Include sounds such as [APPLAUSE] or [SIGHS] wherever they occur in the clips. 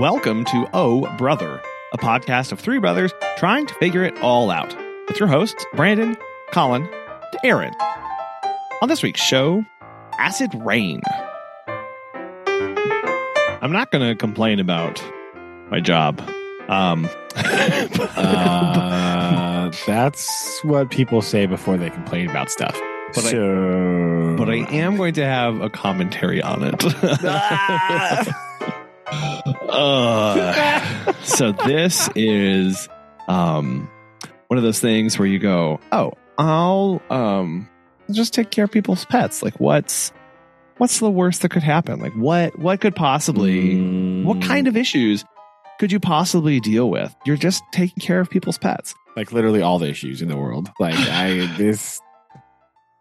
welcome to Oh Brother, a podcast of three brothers trying to figure it all out. With your hosts, Brandon, Colin, and Aaron. On this week's show, Acid Rain. I'm not going to complain about my job. Um, [LAUGHS] Uh, that's what people say before they complain about stuff. But I- but I am going to have a commentary on it. [LAUGHS] [LAUGHS] Uh, so this is um one of those things where you go, "Oh, I'll um just take care of people's pets." Like what's what's the worst that could happen? Like what what could possibly Mm, what kind of issues could you possibly deal with? You're just taking care of people's pets. like literally all the issues in the world? Like I [LAUGHS] this,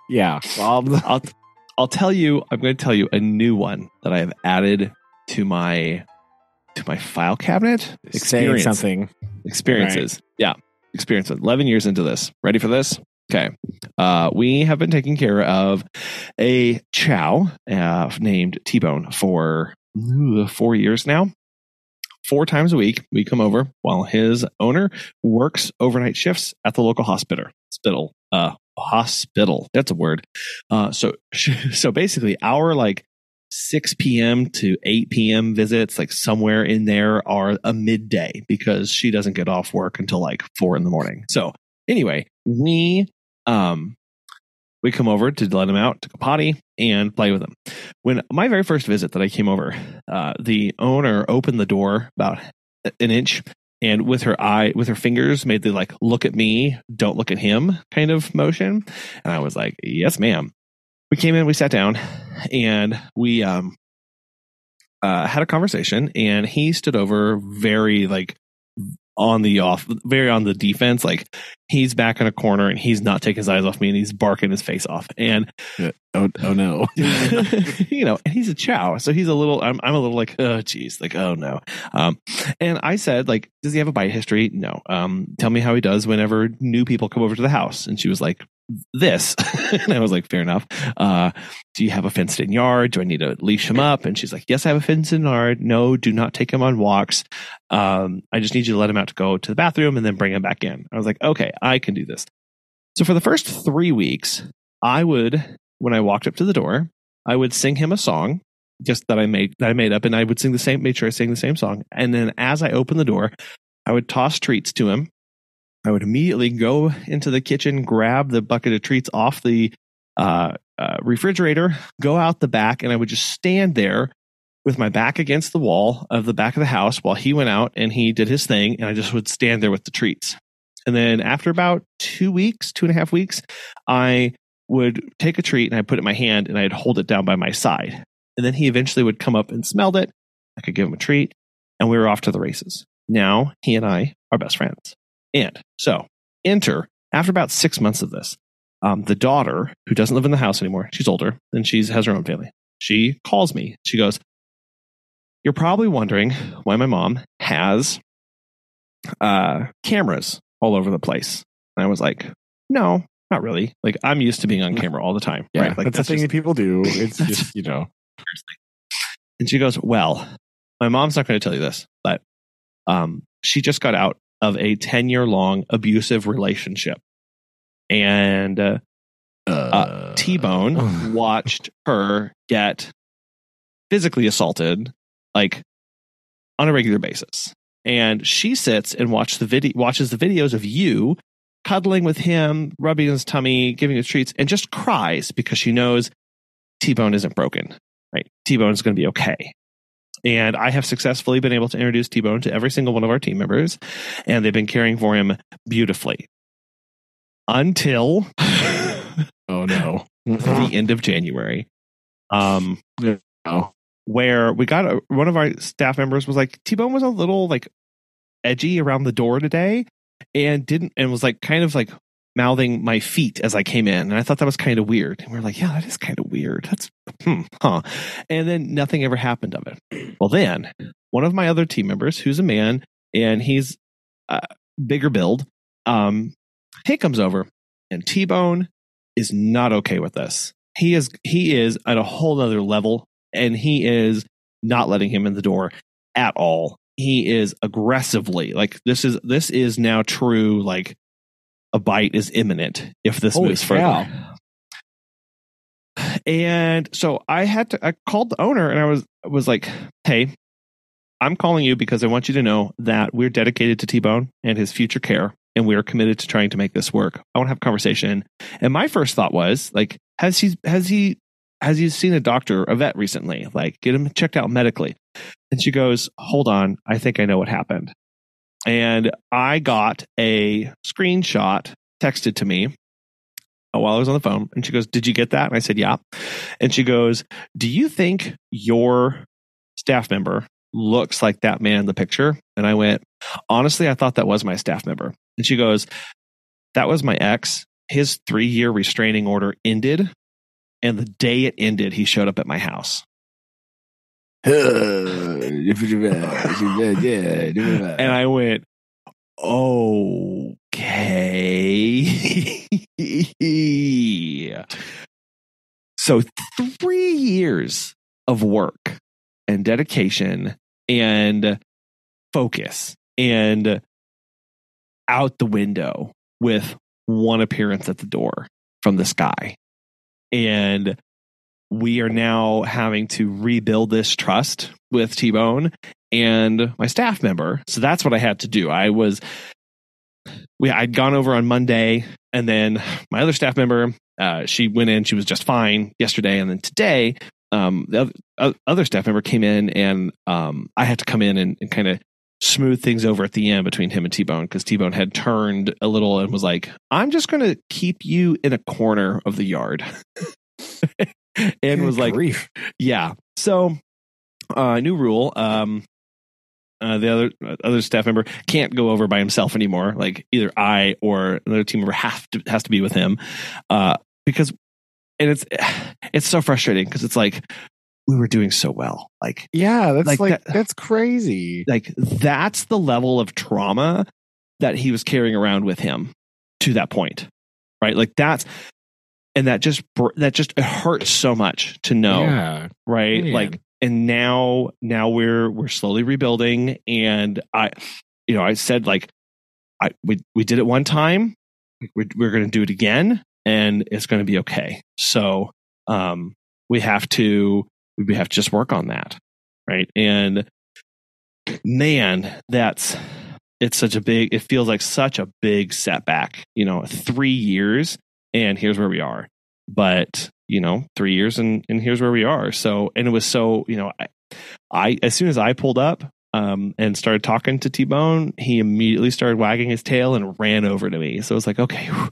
yeah. Well, [LAUGHS] I'll I'll tell you. I'm going to tell you a new one that I have added to my to my file cabinet. saying Experience. something. experiences. Yeah, experiences. Eleven years into this. Ready for this? Okay. Uh, we have been taking care of a chow uh, named T Bone for uh, four years now. Four times a week, we come over while his owner works overnight shifts at the local hospital. Hospital. Uh, hospital. That's a word. Uh, so, [LAUGHS] so basically, our like 6 p.m. to 8 p.m. visits, like somewhere in there, are a midday because she doesn't get off work until like four in the morning. So anyway, we um we come over to let him out, to go potty, and play with him. When my very first visit that I came over, uh, the owner opened the door about an inch and with her eye with her fingers made the like look at me don't look at him kind of motion and i was like yes ma'am we came in we sat down and we um uh had a conversation and he stood over very like on the off very on the defense like he's back in a corner and he's not taking his eyes off me and he's barking his face off and Oh, oh no. [LAUGHS] you know, and he's a chow, so he's a little. I'm, I'm a little like, oh, geez, like, oh no. Um, and I said, like, does he have a bite history? No. Um, tell me how he does whenever new people come over to the house. And she was like, this, [LAUGHS] and I was like, fair enough. Uh, do you have a fenced in yard? Do I need to leash him up? And she's like, yes, I have a fenced in yard. No, do not take him on walks. Um, I just need you to let him out to go to the bathroom and then bring him back in. I was like, okay, I can do this. So for the first three weeks, I would when I walked up to the door, I would sing him a song just that I made that I made up, and I would sing the same, made sure I sang the same song. And then as I opened the door, I would toss treats to him. I would immediately go into the kitchen, grab the bucket of treats off the uh, uh, refrigerator, go out the back, and I would just stand there with my back against the wall of the back of the house while he went out and he did his thing, and I just would stand there with the treats. And then after about two weeks, two and a half weeks, I would take a treat and I'd put it in my hand and I'd hold it down by my side. And then he eventually would come up and smelled it. I could give him a treat and we were off to the races. Now he and I are best friends. And so enter after about six months of this, um, the daughter who doesn't live in the house anymore, she's older and she has her own family. She calls me. She goes, You're probably wondering why my mom has uh, cameras all over the place. And I was like, No, not really. Like I'm used to being on camera all the time. Yeah, right? Like that's, the thing just- that people do. [LAUGHS] It's just you know. And she goes, Well, my mom's not going to tell you this, but um, she just got out of a 10 year long abusive relationship. And uh, Uh, T Bone [LAUGHS] watched her get physically assaulted like on a regular basis. And she sits and watch the video, watches the videos of you cuddling with him, rubbing his tummy, giving him treats, and just cries because she knows T Bone isn't broken. Right? T Bone is going to be okay. And I have successfully been able to introduce T Bone to every single one of our team members, and they've been caring for him beautifully until [LAUGHS] Oh no. the end of January. Um, Oh. where we got a, one of our staff members was like T Bone was a little like edgy around the door today, and didn't and was like kind of like mouthing my feet as I came in, and I thought that was kind of weird. And we are like, yeah, that is kind of weird. That's hmm, huh. And then nothing ever happened of it. Well, then one of my other team members, who's a man, and he's bigger build, um, he comes over, and T Bone is not okay with this. He is he is at a whole other level, and he is not letting him in the door at all. he is aggressively like this is this is now true like a bite is imminent if this Holy moves further. cow. And so I had to I called the owner and I was was like, "Hey, I'm calling you because I want you to know that we're dedicated to T-Bone and his future care and we are committed to trying to make this work. I want to have a conversation." And my first thought was like, "Has he has he has he seen a doctor, a vet recently? Like get him checked out medically?" And she goes, "Hold on, I think I know what happened." And I got a screenshot texted to me while I was on the phone. And she goes, Did you get that? And I said, Yeah. And she goes, Do you think your staff member looks like that man in the picture? And I went, Honestly, I thought that was my staff member. And she goes, That was my ex. His three year restraining order ended. And the day it ended, he showed up at my house. [LAUGHS] and I went, okay. [LAUGHS] so three years of work and dedication and focus and out the window with one appearance at the door from this guy. And we are now having to rebuild this trust with T Bone and my staff member. So that's what I had to do. I was we I'd gone over on Monday and then my other staff member uh, she went in she was just fine yesterday and then today um, the other, staff member came in and um, I had to come in and, and kind of smooth things over at the end between him and T-Bone because T-Bone had turned a little and was like I'm just going to keep you in a corner of the yard [LAUGHS] [LAUGHS] and was like grief. yeah. So, uh, new rule. Um, uh, the other uh, other staff member can't go over by himself anymore. Like either I or another team member have to has to be with him, uh, because and it's [SIGHS] it's so frustrating because it's like we were doing so well. Like Yeah, that's Like like, that- that's crazy. like that's the level of trauma that he was carrying around with him to that point, right? Like that's and that just that just it hurts so much to know Yeah. right? Man. like and now now we're we're slowly rebuilding. And i you know i said like i we we did it one time. We're, we're going to do it again and it's going to be okay. So um we have to we have to just work on that right? And man that's it's such a big it feels like such a big setback you know 3 years and here's where we are. But you know three years and and here's where we are. So and it was so you know i, I as soon as i pulled up um and started talking to t-bone he immediately started wagging his tail and ran over to me. So it's like okay whew,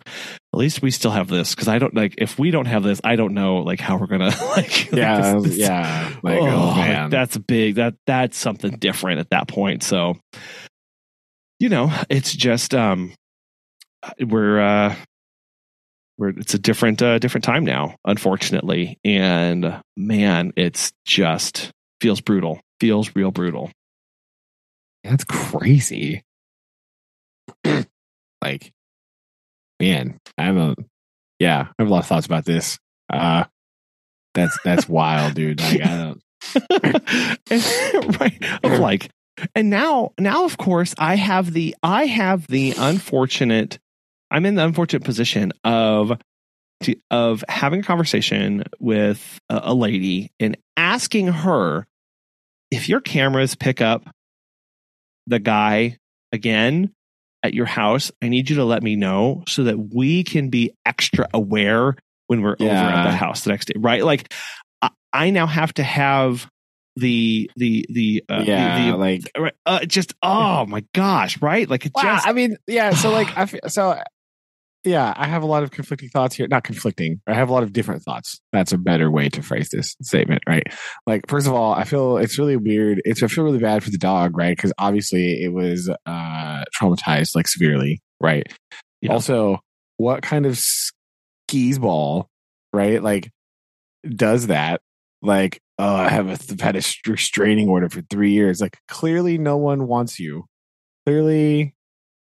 at least we still have this. Because i don't like if we don't have this i don't know like how we're gonna [LAUGHS] like Yeah. this- this- yeah. Like, oh, oh, like, that's big. That that's something different at that point. So you know it's just um we're uh we're it's a different uh different time now unfortunately and man it's just feels brutal feels real brutal That's crazy. [CLEARS THROAT] like, man, I have a yeah, I have a lot of thoughts about this. Uh that's that's [LAUGHS] wild, dude. Like I don't [LAUGHS] And- right of like and now now of course i have the i have the unfortunate i'm in the unfortunate position of to, of having a conversation with a, a lady and asking her if your cameras pick up the guy again at your house i need you to let me know so that we can be extra aware when we're over at the house the next day right like i, I now have to have the the the uh, yeah, the, like uh, just oh my gosh right like it Wow, just I mean, yeah. So like, I fe- so yeah, I have a lot of conflicting thoughts here. Not conflicting. I have a lot of different thoughts. That's a better way to phrase this statement, right? Like, first of all, I feel it's really weird. It's I feel really bad for the dog, right? Because obviously it was uh traumatized like severely, right? Yeah. Also, what kind of skis ball, right? Like, does that? Like, oh, I have a, I've had a restraining order for three years. Like, clearly, no one wants you. Clearly,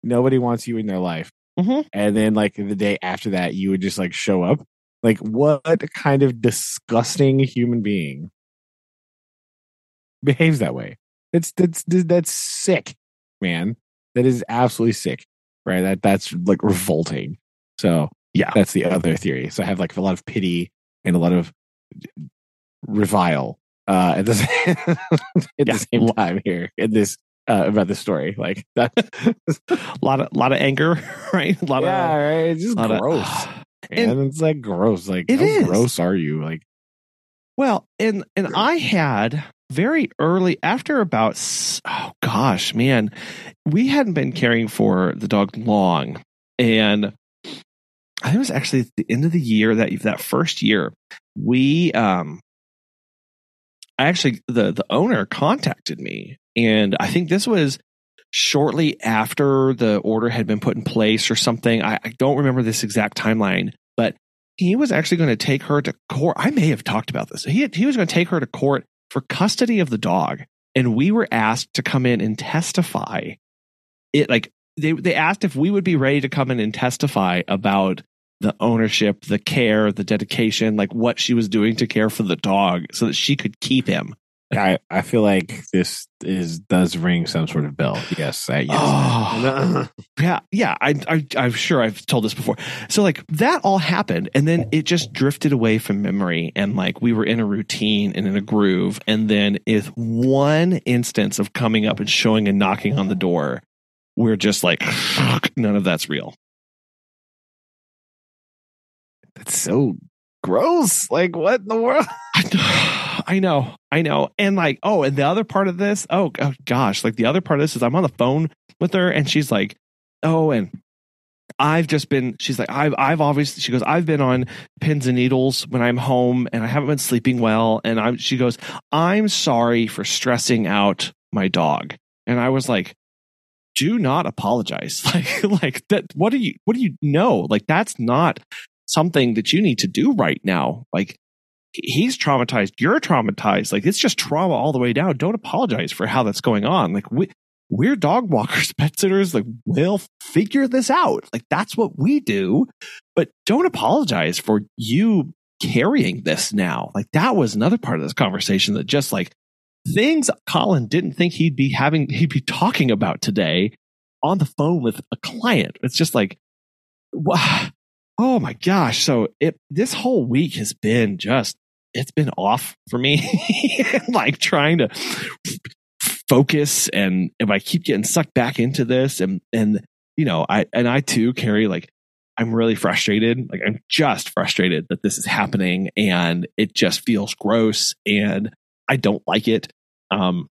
nobody wants you in their life. Mhm. And then, like the day after that, you would just like show up. Like, what kind of disgusting human being behaves that way? That's that's that's sick, man. That is absolutely sick, right? That that's like revolting. So Yeah. that's the other theory. So I have like a lot of pity and a lot of revile uh, at the same, [LAUGHS] at Yeah. the same time here in this uh, about this story. Like that, a [LAUGHS] lot of lot of anger, [LAUGHS] right? A lot yeah, of right. It's just lot of- gross. [SIGHS] And- and it's like gross. Like It how is. gross are you? Like Well, and and I had very early after about oh gosh, man, we hadn't been caring for the dog long, and I think it was actually at the end of the year that that first year we um I actually the the owner contacted me, and I think this was shortly after the order had been put in place or something. I, I don't remember this exact timeline, but he was actually going to take her to court. I may have talked about this. He he was going to take her to court for custody of the dog, and we were asked to come in and testify. It like they they asked if we would be ready to come in and testify about the ownership, the care, the dedication, like what she was doing to care for the dog, so that she could keep him. I, I feel like this is does ring some sort of bell. Yes, I, yes. Oh. [LAUGHS] Yeah, yeah. I, I, I'm sure I've told this before. So like that all happened, and then it just drifted away from memory, and like we were in a routine and in a groove, and then if one instance of coming up and showing and knocking on the door, we're just like, none of that's real. That's so gross. Like what in the world? I know, I know. And like, oh, and the other part of this, oh, oh gosh, like the other part of this is I'm on the phone with her and she's like, oh, and I've just been, she's like, I've, I've obviously, she goes, I've been on pins and needles when I'm home and I haven't been sleeping well. And I'm, she goes, I'm sorry for stressing out my dog. And I was like, do not apologize. [LAUGHS] Like, like that, what do you, what do you know? Like, that's not something that you need to do right now. Like, he's traumatized you're traumatized. Like it's just trauma all the way down. Don't apologize for how that's going on. Like we we're dog walkers [LAUGHS] pet sitters. Like we'll figure this out. Like that's what we do. But don't apologize for you carrying this now. Like that was another part of this conversation that just like things colin didn't think he'd be having he'd be talking about today on the phone with a client. It's just like wow [SIGHS] oh my gosh. So it this whole week has been just it's been off for me [LAUGHS] like trying to focus and if i keep getting sucked back into this and and you know i and i too carry like i'm really frustrated like i'm just frustrated that this is happening and it just feels gross and i don't like it. Um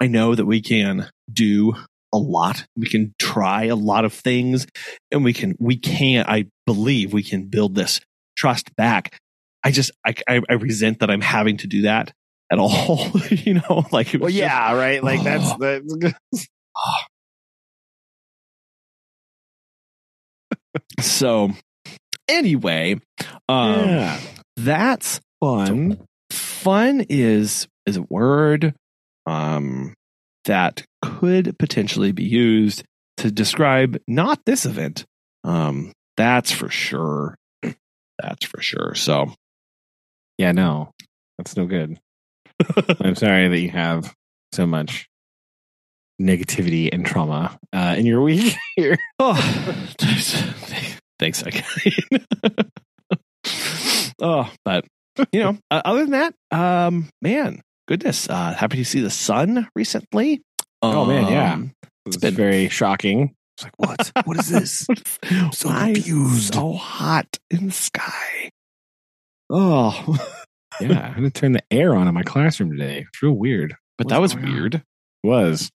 i know that we can do a lot. We can try a lot of things and we can we can i believe we can build this trust back I just I, I, I resent that I'm having to do that at all. [LAUGHS] you know, [LAUGHS] like it Well, was just- yeah, right. Like that's [SIGHS] Oh. the [SIGHS] so anyway, um, yeah. that's fun. fun is is a word um, that could potentially be used to describe not this event. Um, that's for sure. [CLEARS THROAT] That's for sure. So Yeah, no, that's no good. [LAUGHS] I'm sorry that you have so much negativity and trauma uh, in your week [LAUGHS] here. Oh, thanks, again. [LAUGHS] oh, but you know, uh, other than that, um, man, goodness, uh, happy to see the sun recently. Oh, man, yeah. Um, It's been- very shocking. It's like what? What is this? so why is confused. So hot in the sky. Oh, [LAUGHS] yeah, I had to turn the air on in my classroom today. It's real weird. but What's that was weird. It was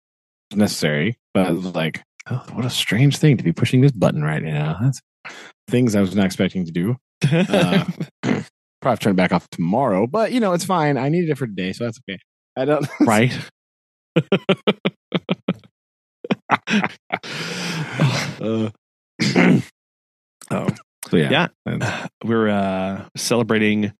necessary, but was like, oh, what a strange thing to be pushing this button right now. That's things I was not expecting to do. Uh, [LAUGHS] Probably turn it back off tomorrow, but you know, it's fine. I needed it for today, so that's okay. I don't. [LAUGHS] right? Uh, [CLEARS THROAT] oh, so yeah, Yeah. [SIGHS] We're uh, celebrating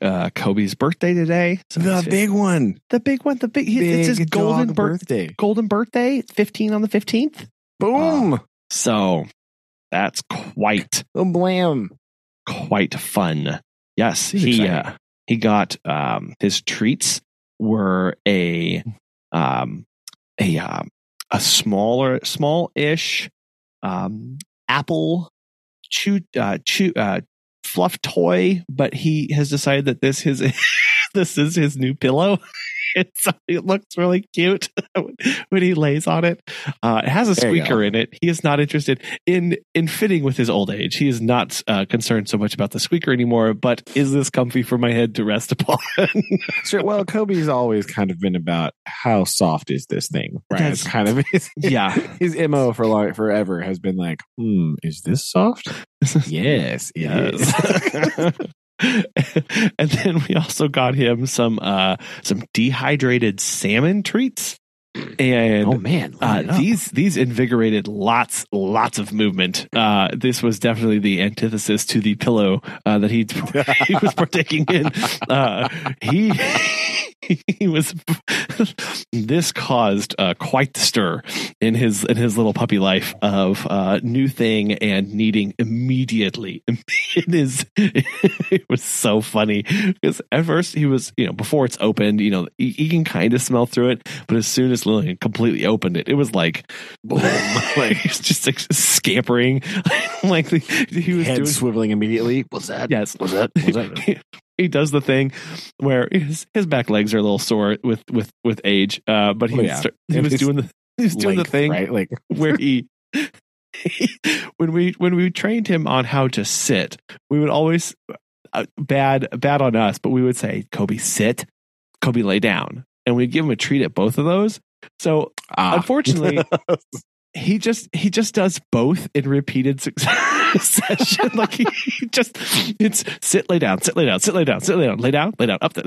uh, Kobe's birthday today. So the big one. the big one, the big. it's his golden birth, birthday. golden birthday, fifteen on the fifteenth. Boom. So that's quite oh, blam. quite fun. Yes, he uh, he got um, his treats were a um, a um, a smaller, small-ish um, apple chew uh, chew uh, fluff toy, but he has decided that this is [LAUGHS] this is his new pillow. [LAUGHS] It's, [LAUGHS] it looks really cute [LAUGHS] when he lays on it. Uh, it has a squeaker in it. He is not interested in in fitting with his old age. He is not uh, concerned so much about the squeaker anymore. But is this comfy for my head to rest [LAUGHS] upon? Sure. Well, Kobe's always kind of been about how soft is this thing, right? That's- It's kind of his, yeah, his mo for long, forever has been like, hmm, is this soft? yes, it is. [LAUGHS] and then we also got him some uh some dehydrated salmon treats [CLEARS THROAT] and oh man, uh, line it up. these these invigorated lots lots of movement. Uh, this was definitely the antithesis to the pillow uh, that he [LAUGHS] he was partaking in. Uh, he [LAUGHS] he was [LAUGHS] this caused uh, quite the stir in his in his little puppy life of uh, new thing and needing immediately. It is it was so funny because at first he was you know before it's opened you know he, he can kind of smell through it, but as soon as Lillian completely opened it, it was like boom, [LAUGHS] like he was [LAUGHS] just like scampering, [LAUGHS] like the, he was head doing swiveling immediately. What's that? Yes. What's that? What's that? he, he does the thing where his, his back legs are a little sore with with with age. Uh, but he, Oh, was yeah. start- he was doing the he was doing the thing right? Like where he, when we when we trained him on how to sit, we would always uh, bad bad on us, but we would say Kobe sit, Kobe lay down, and we'd give him a treat at both of those. So ah. unfortunately, [LAUGHS] he just he just does both in repeated [LAUGHS] succession. like he, he just it's sit, lay down, sit, lay down, sit, lay down, sit, lay down, lay down, lay down, up the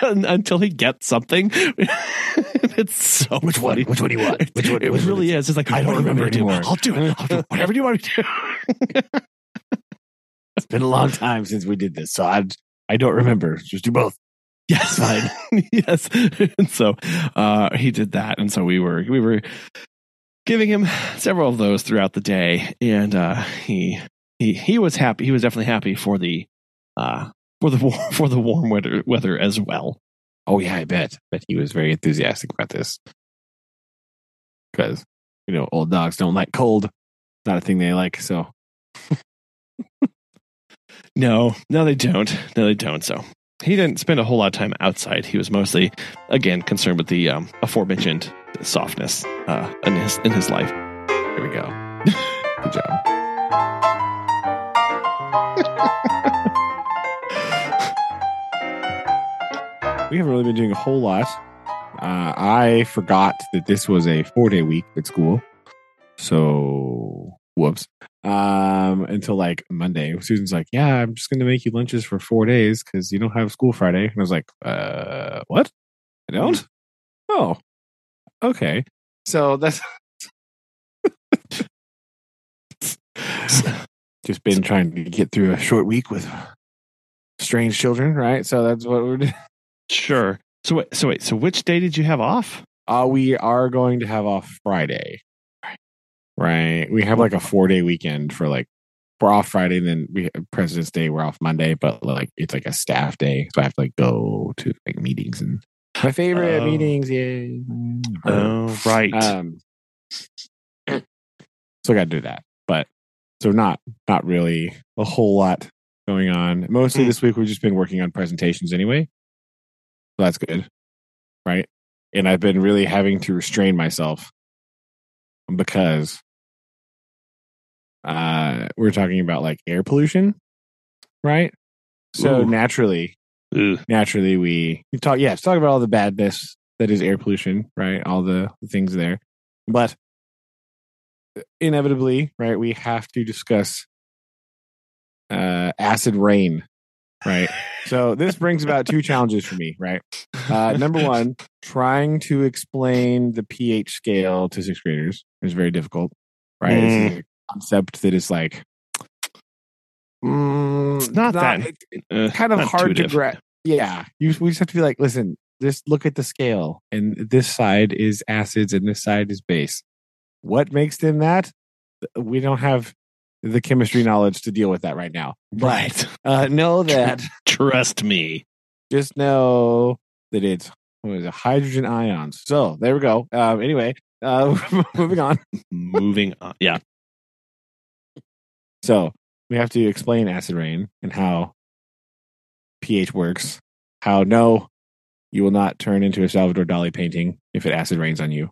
[LAUGHS] until he gets something. it's so Which one? funny. Which one do you want? Which one? It which one really is. It's like I don't what do you remember do? anymore. I'll do it. I'll do whatever you want me to do. It's been a long time since we did this, so I I don't remember. Just do both. Yes, [LAUGHS] [LAUGHS] yes. And so uh, he did that, and so we were we were giving him several of those throughout the day, and uh, he he he was happy. He was definitely happy for the uh, for the war- [LAUGHS] for the warm weather weather as well. Oh yeah, I bet. But he was very enthusiastic about this because you know old dogs don't like cold. It's not a thing they like. So No, no, they don't. No, they don't. So he didn't spend a whole lot of time outside. He was mostly, again, concerned with the um, aforementioned softness uh, in his in his life. there we go. [LAUGHS] Good job. [LAUGHS] we haven't really been doing a whole lot. Uh, I forgot that this was a four day week at school. So, whoops. Um, until like Monday. Susan's like, Yeah, I'm just going to make you lunches for four days because you don't have school Friday. And I was like, Uh, what? I don't? Oh, okay. So that's [LAUGHS] just been trying to get through a short week with strange children, right? So that's what we're doing. Sure. So wait, so wait, so which day did you have off? Uh, we are going to have off Friday. Right. We have like a four day weekend for like, we're off Friday, and then we President's Day, we're off Monday, but like it's like a staff day. So I have to like go to like meetings and my favorite Oh. meetings. Yay. Oh, right. Um, [CLEARS THROAT] so I got to do that, but so not not really a whole lot going on. Mostly Mm. this week we've just been working on presentations anyway, so that's good, right? And I've been really having to restrain myself because uh we're talking about like air pollution, right? So Ooh. naturally, Ugh. naturally we, we talk yeah talk about all the badness that is air pollution right all the, the things there but inevitably right we have to discuss uh acid rain right so this brings about two challenges for me right uh number [LAUGHS] one trying to explain the ph scale to sixth graders is very difficult right Mm. Concept that is like mm, It's not that it- Uh, kind of not hard to grasp. Yeah, you we just have to be like, listen, just look at the scale, and this side is acids, and this side is base. What makes them that? We don't have the chemistry knowledge to deal with that right now. Right. [LAUGHS] Uh, know that. Trust me. just know that it's What was it? Hydrogen ions. So there we go. Um, anyway, uh, [LAUGHS] moving on. Moving on. Yeah. So we have to explain acid rain and how pH works. How no, you will not turn into a Salvador Dali painting if it acid rains on you.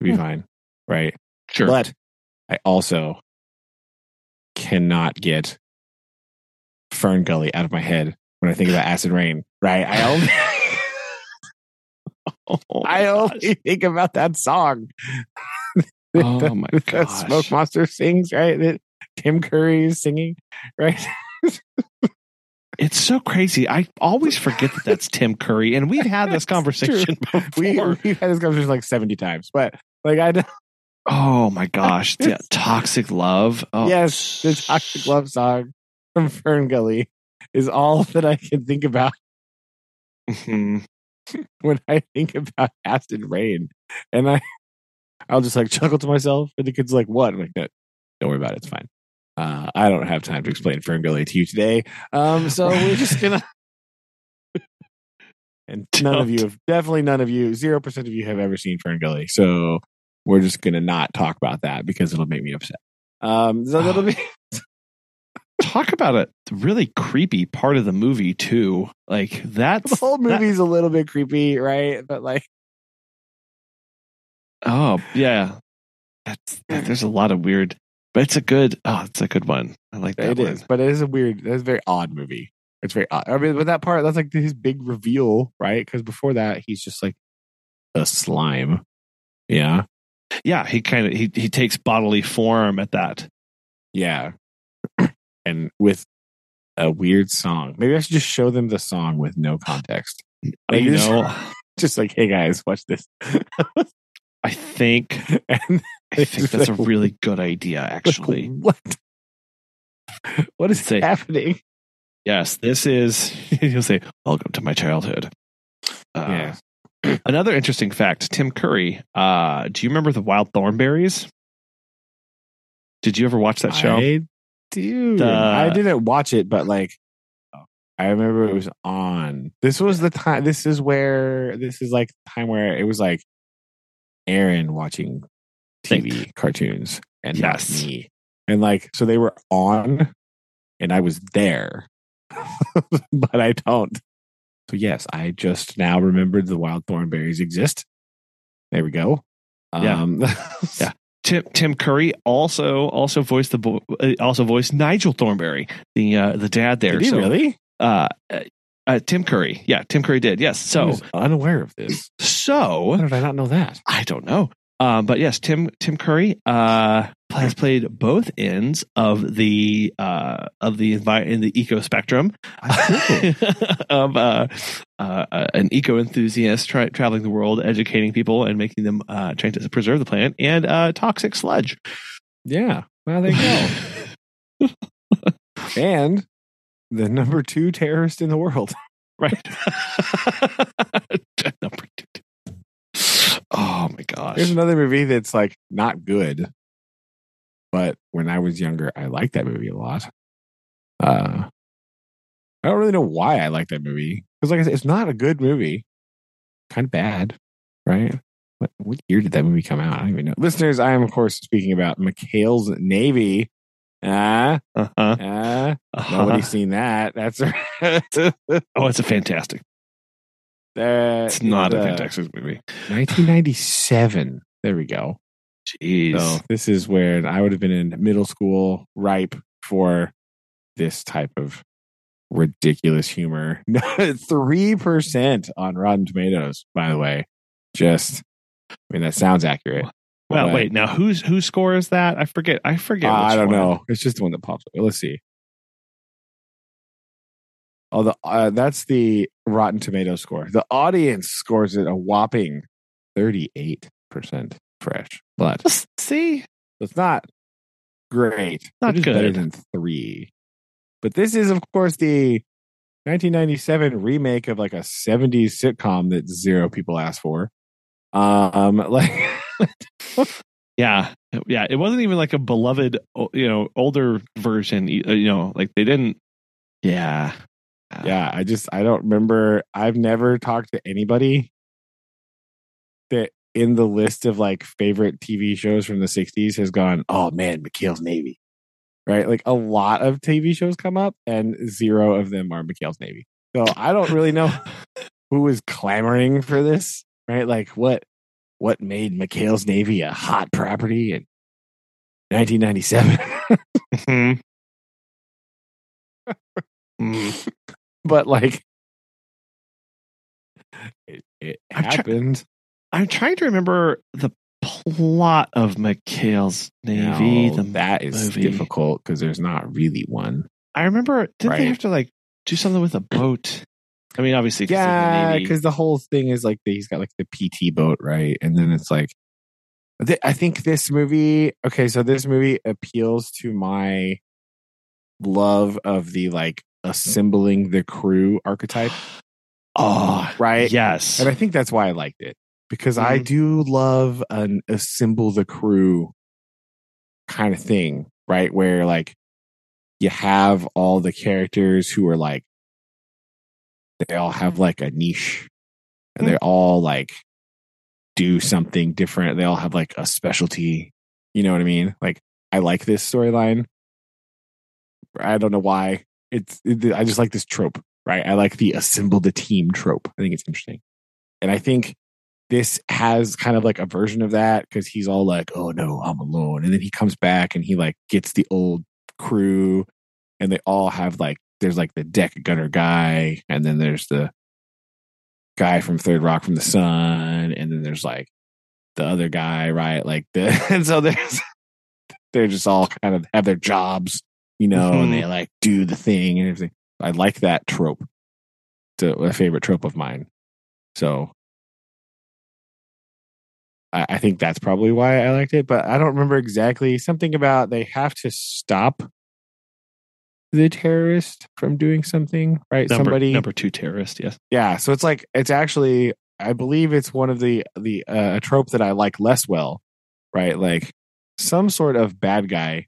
You'll be Hmm. fine, right? Sure. But I also cannot get Fern Gully out of my head when I think about acid rain. Right? I [LAUGHS] only oh, [LAUGHS] I gosh. only think about that song. [LAUGHS] Oh my god! Smoke Monster sings, right? That Tim Curry is singing, right? It's so crazy. I always forget that that's Tim Curry, and we've had this [LAUGHS] conversation [LAUGHS] We before. we've had this conversation like seventy times, but like I know, oh my gosh, [LAUGHS] yeah, toxic love. Oh, yes, the Toxic Love song from Fern Gully is all that I can think about Mhm. when I think about acid rain, and I I'll just like chuckle to myself, and the kid's like, "What?" I'm like, "No, don't worry about it. It's fine." Uh, I don't have time to explain Ferngully to you today, um, so we're just gonna. [LAUGHS] And [LAUGHS] none of you have definitely none of you, zero percent of you have ever seen Ferngully. So we're just gonna not talk about that because it'll make me upset. Um, so that'll be Talk about a really creepy part of the movie too. Like [LAUGHS] that's the whole that- movie's a little bit creepy, right? But like, oh yeah, that's there's a lot of weird, but it's a good. Oh, it's a good one. I like that It one. is, but it is a weird. It's a very odd movie. It's very odd. I mean, but that part, that's like his big reveal, right? Because before that, he's just like a slime. Yeah, Yeah, he kind of he he takes bodily form at that. yeah, [CLEARS THROAT] and with a weird song. Maybe I should just show them the song with no context. Like, you just- know, [LAUGHS] Just like, hey guys, watch this. [LAUGHS] I think and I think that's a [LAUGHS] really good idea. Actually, [LAUGHS] what? What is Say- happening? yes, this is. [LAUGHS] You'll say, "Welcome to my childhood." Uh, Yeah. [CLEARS THROAT] Another interesting fact: Tim Curry. Uh, do you remember the Wild Thornberrys? Did you ever watch that show? I do. The- I didn't watch it, but like, I remember it was on. This was the time. This is where this is like the time where it was like Aaron watching TV cartoons and Yes. not me, and like so they were on, and I was there, [LAUGHS] but I don't. So yes, I just now remembered the wild thornberrys exist. There we go. Yeah. Um, [LAUGHS] Yeah. Tim Tim Curry also also voiced the bo- uh, also voiced Nigel Thornberry, the uh, the dad there. Did so, really? Uh, uh, uh, Tim Curry, yeah, Tim Curry did. Yes. I So was unaware of this. How so did I not know that? I don't know. Um, but yes, Tim Tim Curry uh, has played both ends of the uh, of the envi- in the eco spectrum [LAUGHS] of uh, uh, uh, an eco enthusiast tra- traveling the world, educating people and making them uh, trying to preserve the planet, and uh, toxic sludge. Yeah. Well, there you go. [LAUGHS] and the number two terrorist in the world. right. [LAUGHS] Number. Oh my gosh. There's another movie that's like not good, but when I was younger, I liked that movie a lot. Uh, I don't really know why I like that movie because, like I said, it's not a good movie. Kind of bad, right? What, what year did that movie come out? I don't even know. Listeners, I am of course speaking about McHale's Navy. Ah, Uh-huh. ah. Uh-huh. Nobody's seen that. That's [LAUGHS] right. Oh, it's a fantastic. It's It's not a Texas movie. 1997. There we go. Jeez. So this is where I would have been in middle school, ripe for this type of ridiculous humor. [LAUGHS] Three percent on Rotten Tomatoes, by the way. Just, I mean, that sounds accurate. well, but- wait. Now, whose whose score is that? I forget. I forget. Uh, which I don't one. know. It's just the one that pops up. Let's see. Oh, the uh, that's the Rotten Tomato score. The audience scores it a whopping thirty-eight percent fresh, but see. it's not great. Not is better than three. But this is, of course, the 1997 remake of like a 70s sitcom that zero people asked for. Um, [LAUGHS] like Yeah, yeah. It wasn't even like a beloved, you know, older version. uh, You know, like they didn't. Yeah. Yeah, I just I don't remember. I've never talked to anybody that in the list of like favorite TV shows from the 60s has gone, oh man, McHale's Navy. Right? Like a lot of TV shows come up and zero of them are McHale's Navy. So I don't really know [LAUGHS] who was clamoring for this, right? Like what what made McHale's Navy a hot property in 1997? Mhm. [LAUGHS] Mm. But like it, it I'm try- happened. I'm trying to remember the plot of McHale's Navy. No, the that is movie. difficult because there's not really one. I remember. Did Right. they have to like do something with a boat? I mean, obviously, Yeah, because the whole thing is like he's got like the PT boat, right? And then it's like, th- I think this movie. Okay, so this movie appeals to my love of the like assembling the crew archetype, [GASPS] oh, right? yes. And I think that's why I liked it because I Mhm. do love an assemble the crew kind of thing, right? Where like you have all the characters who are like, they all have like a niche and they all like do something different. They all have like a specialty. You know what I mean? Like, I like this storyline. I don't know why. It's, it, I just like this trope, right? I like the assemble the team trope. I think it's interesting. And I think this has kind of like a version of that because he's all like, oh no, I'm alone. And then he comes back and he like gets the old crew and they all have like, there's like the deck gunner guy and then there's the guy from Third Rock from the Sun. And then there's like the other guy, right? Like the, [LAUGHS] and so there's, they're just all kind of have their jobs, you [LAUGHS] know, and they like do the thing and everything. I like that trope. It's a, a favorite trope of mine. So I, I think that's probably why I liked it, but I don't remember exactly something about they have to stop the terrorist from doing something, right? number, Somebody, number two terrorist. Yes. yeah. So it's like it's actually, I believe it's one of the the uh, a trope that I like less well, right? Like some sort of bad guy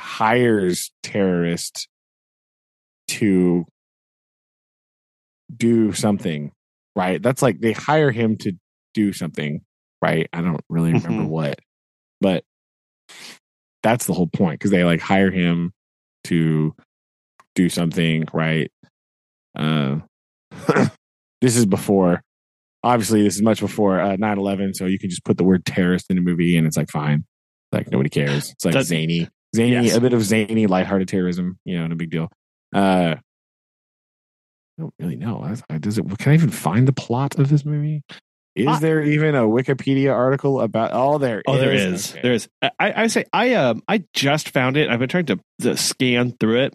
hires terrorist to do something, right? That's like they hire him to do something, right? I don't really remember Mhm. what, but that's the whole point because they like hire him to do something, right? Uh, [CLEARS THROAT] this is before, obviously, this is much before uh, 9 11. So you can just put the word terrorist in a movie and it's like fine. Like nobody cares. It's like That- zany, zany, Yes. a bit of zany, lighthearted terrorism, you know, no big deal. Uh, I don't really know. I- I- Does it? Can I even find the plot of this movie? Is I- there even a Wikipedia article about? Oh, there. Oh, there is. Okay. There is. I, I say I um I just found it. I've been trying to, to scan through it.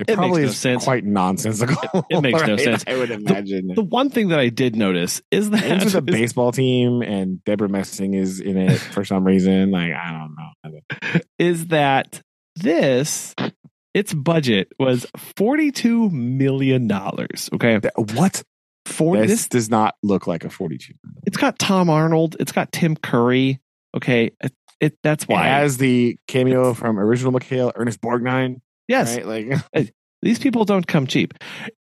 It, makes probably no is sense. quite nonsensical. It- it [LAUGHS] makes no sense. I would imagine. The one thing that I did notice is that with a [LAUGHS] baseball team, and Debra Messing is in it for some reason. Like I don't know. is that this its budget was forty two million dollars. Okay, What? for this, this, does not look like a forty-two. it's got Tom Arnold. It's got Tim Curry. Okay, it, it that's Why? why. As the cameo from original McHale, Ernest Borgnine. Yes, Right? Like [LAUGHS] these people don't come cheap.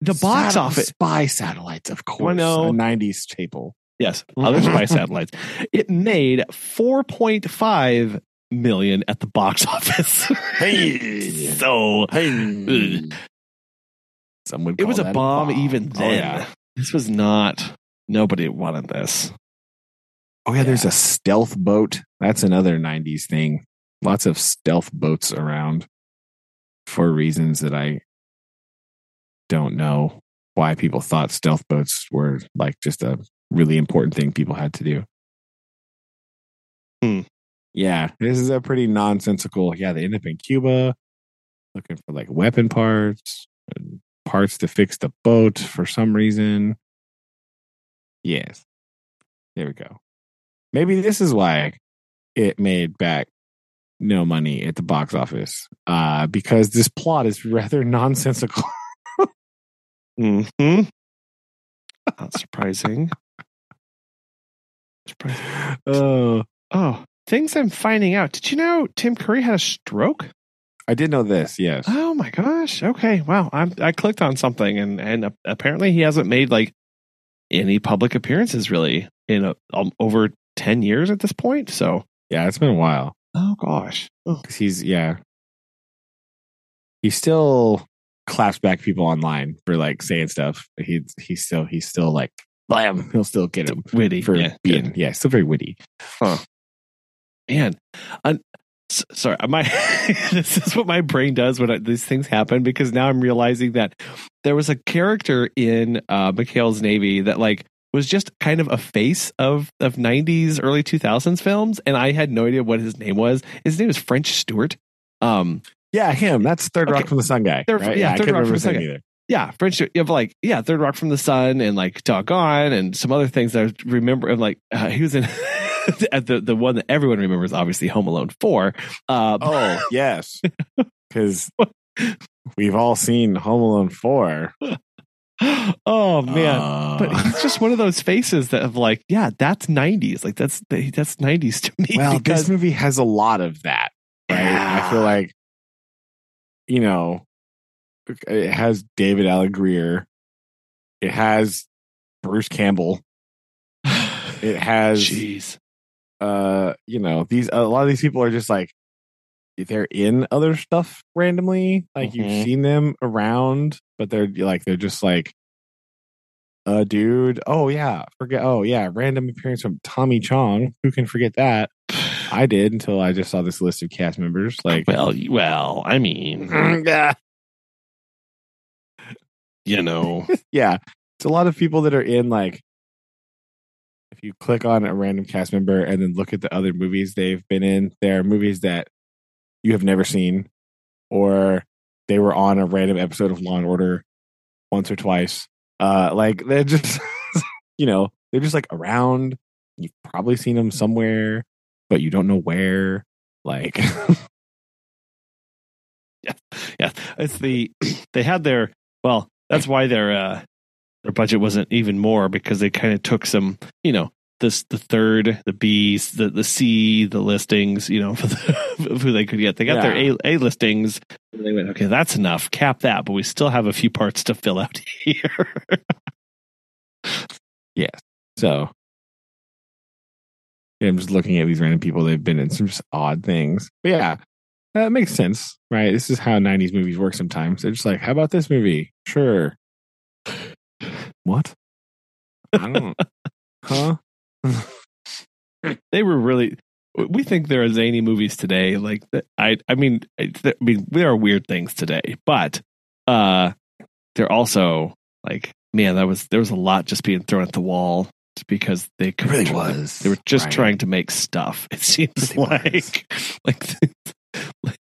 The box Satel- office. spy satellites, of course. know. A '90s staple. Yes, other spy [LAUGHS] satellites. It made four point five million at the box [LAUGHS] office. Hey. so Hey. Some would it was a that bomb, even Oh, then. yeah. This was not. Nobody wanted this. Oh yeah, there's a stealth boat. That's another '90s thing. Lots of stealth boats around for reasons that I don't know why people thought stealth boats were like just a really important thing people had to do. Hmm. Yeah, this is a pretty nonsensical. Yeah, they end up in Cuba looking for like weapon parts and parts to fix the boat for some reason. Yes. There we go. Maybe this is why it made back no money at the box office. Uh, because this plot is rather nonsensical. [LAUGHS] Mm-hmm. Not surprising. surprising. Oh, Oh, things I'm finding out. Did you know Tim Curry had a stroke? I did know this. Yes. Oh my gosh. Okay. Wow. I'm, I clicked on something and and apparently he hasn't made like any public appearances really in a, um, over ten years at this point. So Yeah, it's been a while. Oh gosh, Oh, 'Cause he's yeah. He still claps back people online for like saying stuff. He's he's still he's still like blam. He'll still get him witty for yeah, being yeah, still very witty. man. Un- s- sorry, my [LAUGHS] this is what my brain does when I, these things happen because now I'm realizing that there was a character in uh, McHale's Navy that like was just kind of a face of of 90s early 2000s films and I had no idea what his name was. His name is French Stewart. Um Yeah, him. That's Third Rock Okay. from the Sun guy. Third- right? yeah, I Third Rock from the Sun guy. either. yeah, French you have like yeah, Third Rock from the Sun and like Doggone and some other things that I remember and like uh, he was in [LAUGHS] the the one that everyone remembers obviously Home Alone 4. Uh Oh [LAUGHS] yes, because we've all seen Home Alone four. [LAUGHS] [GASPS] oh man. Uh, but he's just one of those faces that of like, yeah, that's '90s. Like that's that's '90s to me. well, because this movie has a lot of that. Right? I feel like you know it has David Alan Grier. It has Bruce Campbell. [SIGHS] It has jeez, uh you know these a lot of these people are just like they're in other stuff randomly like Mhm. you've seen them around but they're like they're just like uh dude oh yeah forget oh yeah random appearance from tommy chong who can forget that? I [SIGHS] did until i just saw this list of cast members like well, well, I mean, [LAUGHS] yeah. You know, [LAUGHS] yeah it's a lot of people that are in like if you click on a random cast member and then look at the other movies they've been in there are movies that you have never seen or they were on a random episode of law and order once or twice uh like they're just [LAUGHS] you know they're just like around you've probably seen them somewhere but you don't know where like [LAUGHS] yeah, yeah. it's the [CLEARS THROAT] they had their well. That's why their uh their budget wasn't even more because they kind of took some, you know, this the third, the B's, the the C, the listings, you know, [LAUGHS] for the, of who they could get. They got their A A listings. They went, okay, that's enough. Cap that, but we still have a few parts to fill out [LAUGHS] here. Yeah. So yeah, I'm just looking at these random people they've been in some just odd things. But yeah, that makes sense, right? This is how 90s movies work sometimes. They're just like, how about this movie? Sure. [SIGHS] What? I don't [LAUGHS] Huh? [LAUGHS] they were really. We think there are zany movies today. Like I, I mean, I I mean, there are weird things today, but uh, they're also like, man, that was there was a lot just being thrown at the wall because they could really was. They were just Right. trying to make stuff. It seems Really like, was. like [LAUGHS]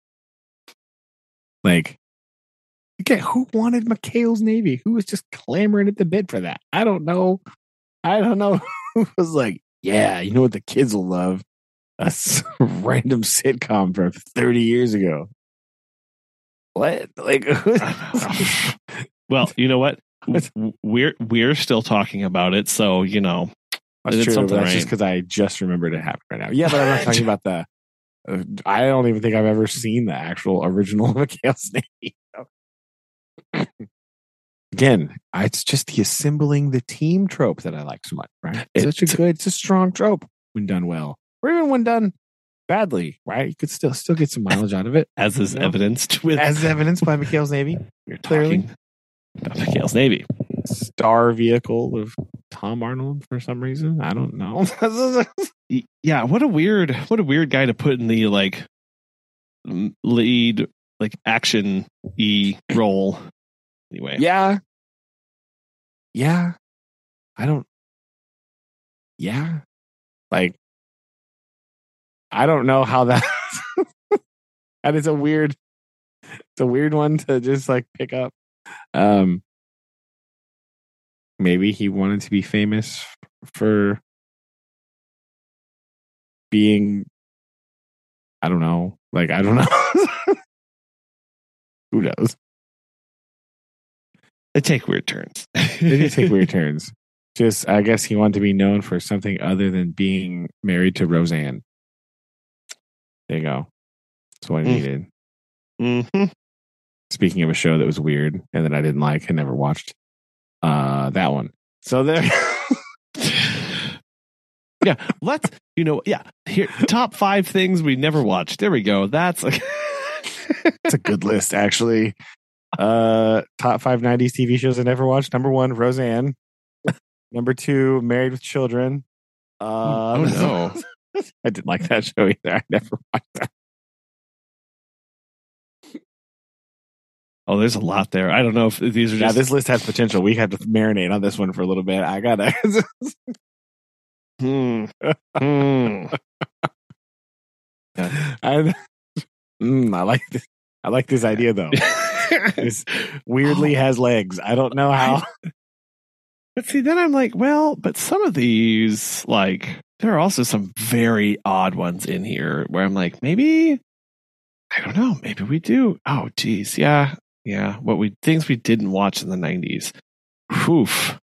Like, [LAUGHS] okay, who wanted McHale's Navy? Who was just clamoring at the bid for that? I don't know. I don't know [LAUGHS] was like, yeah, you know what the kids will love? A [LAUGHS] random sitcom from 30 years ago. What? Like, [LAUGHS] well, you know what? We're we're still talking about it, so you know that's It's true. something, That's right? just because I just remembered it happened right now. Yeah, but I'm not talking about the. Uh, I don't even think I've ever seen the actual original McHale's Navy. Again, it's just the assembling the team trope that I like so much. Right? It's such a good, it's a strong trope when done well, or even when done badly. Right? You could still still get some mileage out of it, as is No. evidenced with as evidenced by McHale's Navy, [LAUGHS] we're clearly. about McHale's Navy. star vehicle of Tom Arnold for some reason. I don't know. [LAUGHS] Yeah, what a weird what a weird guy to put in the like lead like action e role. Anyway, Yeah. Yeah. I don't. Yeah. Like, I don't know how that. [LAUGHS] that is a weird. It's a weird one to just like pick up. Um. Maybe he wanted to be famous for being. I don't know. Like I don't know. [LAUGHS] Who knows? They take weird turns. [LAUGHS] they do take weird turns. Just, I guess he wanted to be known for something other than being married to Roseanne. There you go. That's what I Mm. needed. hmm Speaking of a show that was weird and that I didn't like and never watched, uh, that one. So there, [LAUGHS] yeah, let's you know, yeah. Here, top five things we never watched. There we go. That's like [LAUGHS] It's a good list, actually. Uh, top five '90s TV shows I never watched. Number one, Roseanne. [LAUGHS] Number two, Married with Children. Uh, oh no. [LAUGHS] I didn't like that show either. I never watched that. Oh, there's a lot there. I don't know if these are Yeah, just this list has potential. We had to marinate on this one for a little bit. I gotta. Hmm. [LAUGHS] Hmm. I, Mm, I like this. I like this idea though. [LAUGHS] This weirdly oh. has legs. I don't know how. But see, then I'm like, well, but some of these, like, there are also some very odd ones in here where I'm like, maybe, I don't know, maybe we do. Oh, geez, yeah, yeah. What we things we didn't watch in the '90s. Oof.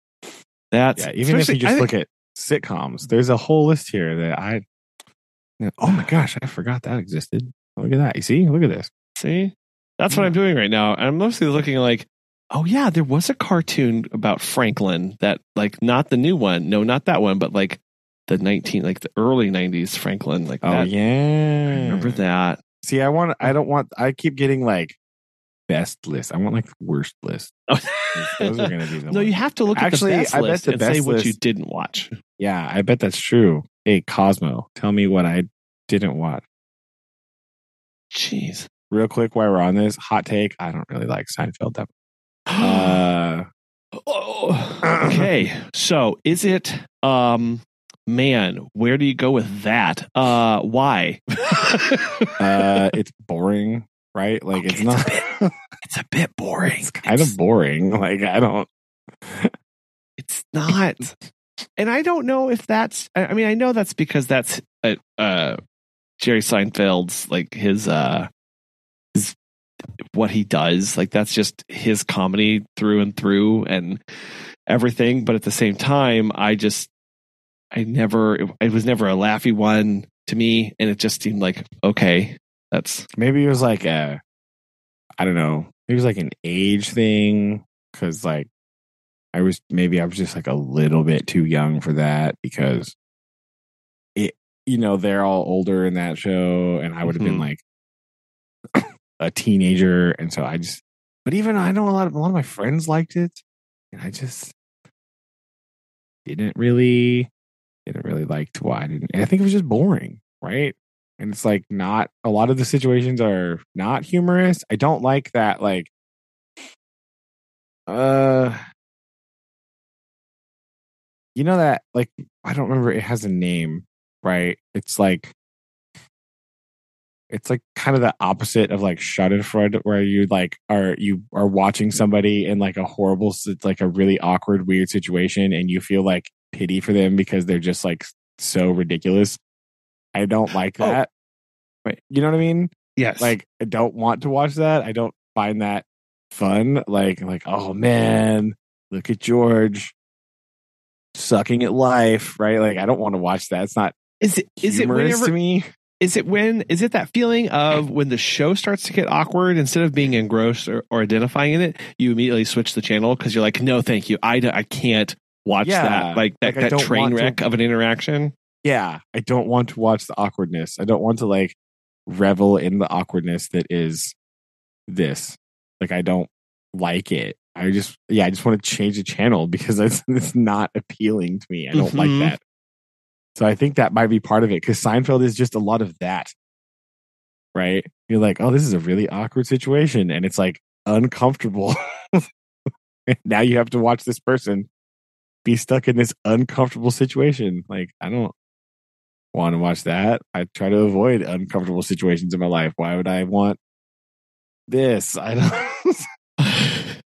That's Yeah, even if you just I look at sitcoms, there's a whole list here that I. Oh my [SIGHS] gosh, I forgot that existed. Look at that. You see? Look at this. See, that's what I'm doing right now. I'm mostly looking like, oh yeah, there was a cartoon about Franklin that, like, not the new one, no, not that one, but like the 19, like the early 90s Franklin, like Oh that. yeah. I remember that. See, I want. I don't want. I keep getting like best list. I want like worst list. [LAUGHS] Oh. Those are going to be the no, you have to look Actually, at the best I bet list the and say best what you didn't watch. Yeah, I bet that's true. Hey, Cosmo, tell me what I didn't watch. Jeez. Real quick, while we're on this, hot take. I don't really like Seinfeld that. [GASPS] Uh, Oh, okay. So is it um man, where do you go with that? Uh why? [LAUGHS] uh, it's boring, right? Like Okay, it's it's a not. bit- it's a bit boring. [LAUGHS] it's kind of boring. Like I don't. [LAUGHS] It's not. And I don't know if that's I mean I know that's because that's uh, uh Jerry Seinfeld's like his uh his what he does like that's just his comedy through and through and everything but at the same time I just I never it was never a laughy one to me and it just seemed like okay that's Maybe it was like a. I don't know. It was like an age thing because like I was maybe I was just like a little bit too young for that because it you know they're all older in that show and I would have been Mhm. like a teenager and so I just but even I know a lot of a lot of my friends liked it and I just didn't really didn't really like why I didn't and I think it was just boring right and it's like not a lot of the situations are not humorous I don't like that like uh you know that like I don't remember it has a name, right? It's like it's like kind of the opposite of like Schadenfreude, where you like are you are watching somebody in like a horrible, it's like a really awkward, weird situation, and you feel like pity for them because they're just like so ridiculous. I don't like Oh. that. Right. You know what I mean? yes like I don't want to watch that. I don't find that fun. Like like oh man, look at George sucking at life, right? Like I don't want to watch that. It's not is it is it whenever to me. Is it when is it that feeling of when the show starts to get awkward instead of being engrossed or, or identifying in it you immediately switch the channel because you're like no thank you i, I can't watch Yeah, that like that, like, that train want to- wreck of an interaction Yeah, I don't want to watch the awkwardness. I don't want to like revel in the awkwardness that is this. Like I don't like it. I just yeah, I just want to change the channel [LAUGHS] because it's it's not appealing to me. I don't Mhm. like that. So I think that might be part of it because Seinfeld is just a lot of that. Right? You're like, oh, this is a really awkward situation, and it's like uncomfortable. [LAUGHS] now you have to watch this person be stuck in this uncomfortable situation. Like, I don't want to watch that. I try to avoid uncomfortable situations in my life. Why would I want this? I don't. [LAUGHS]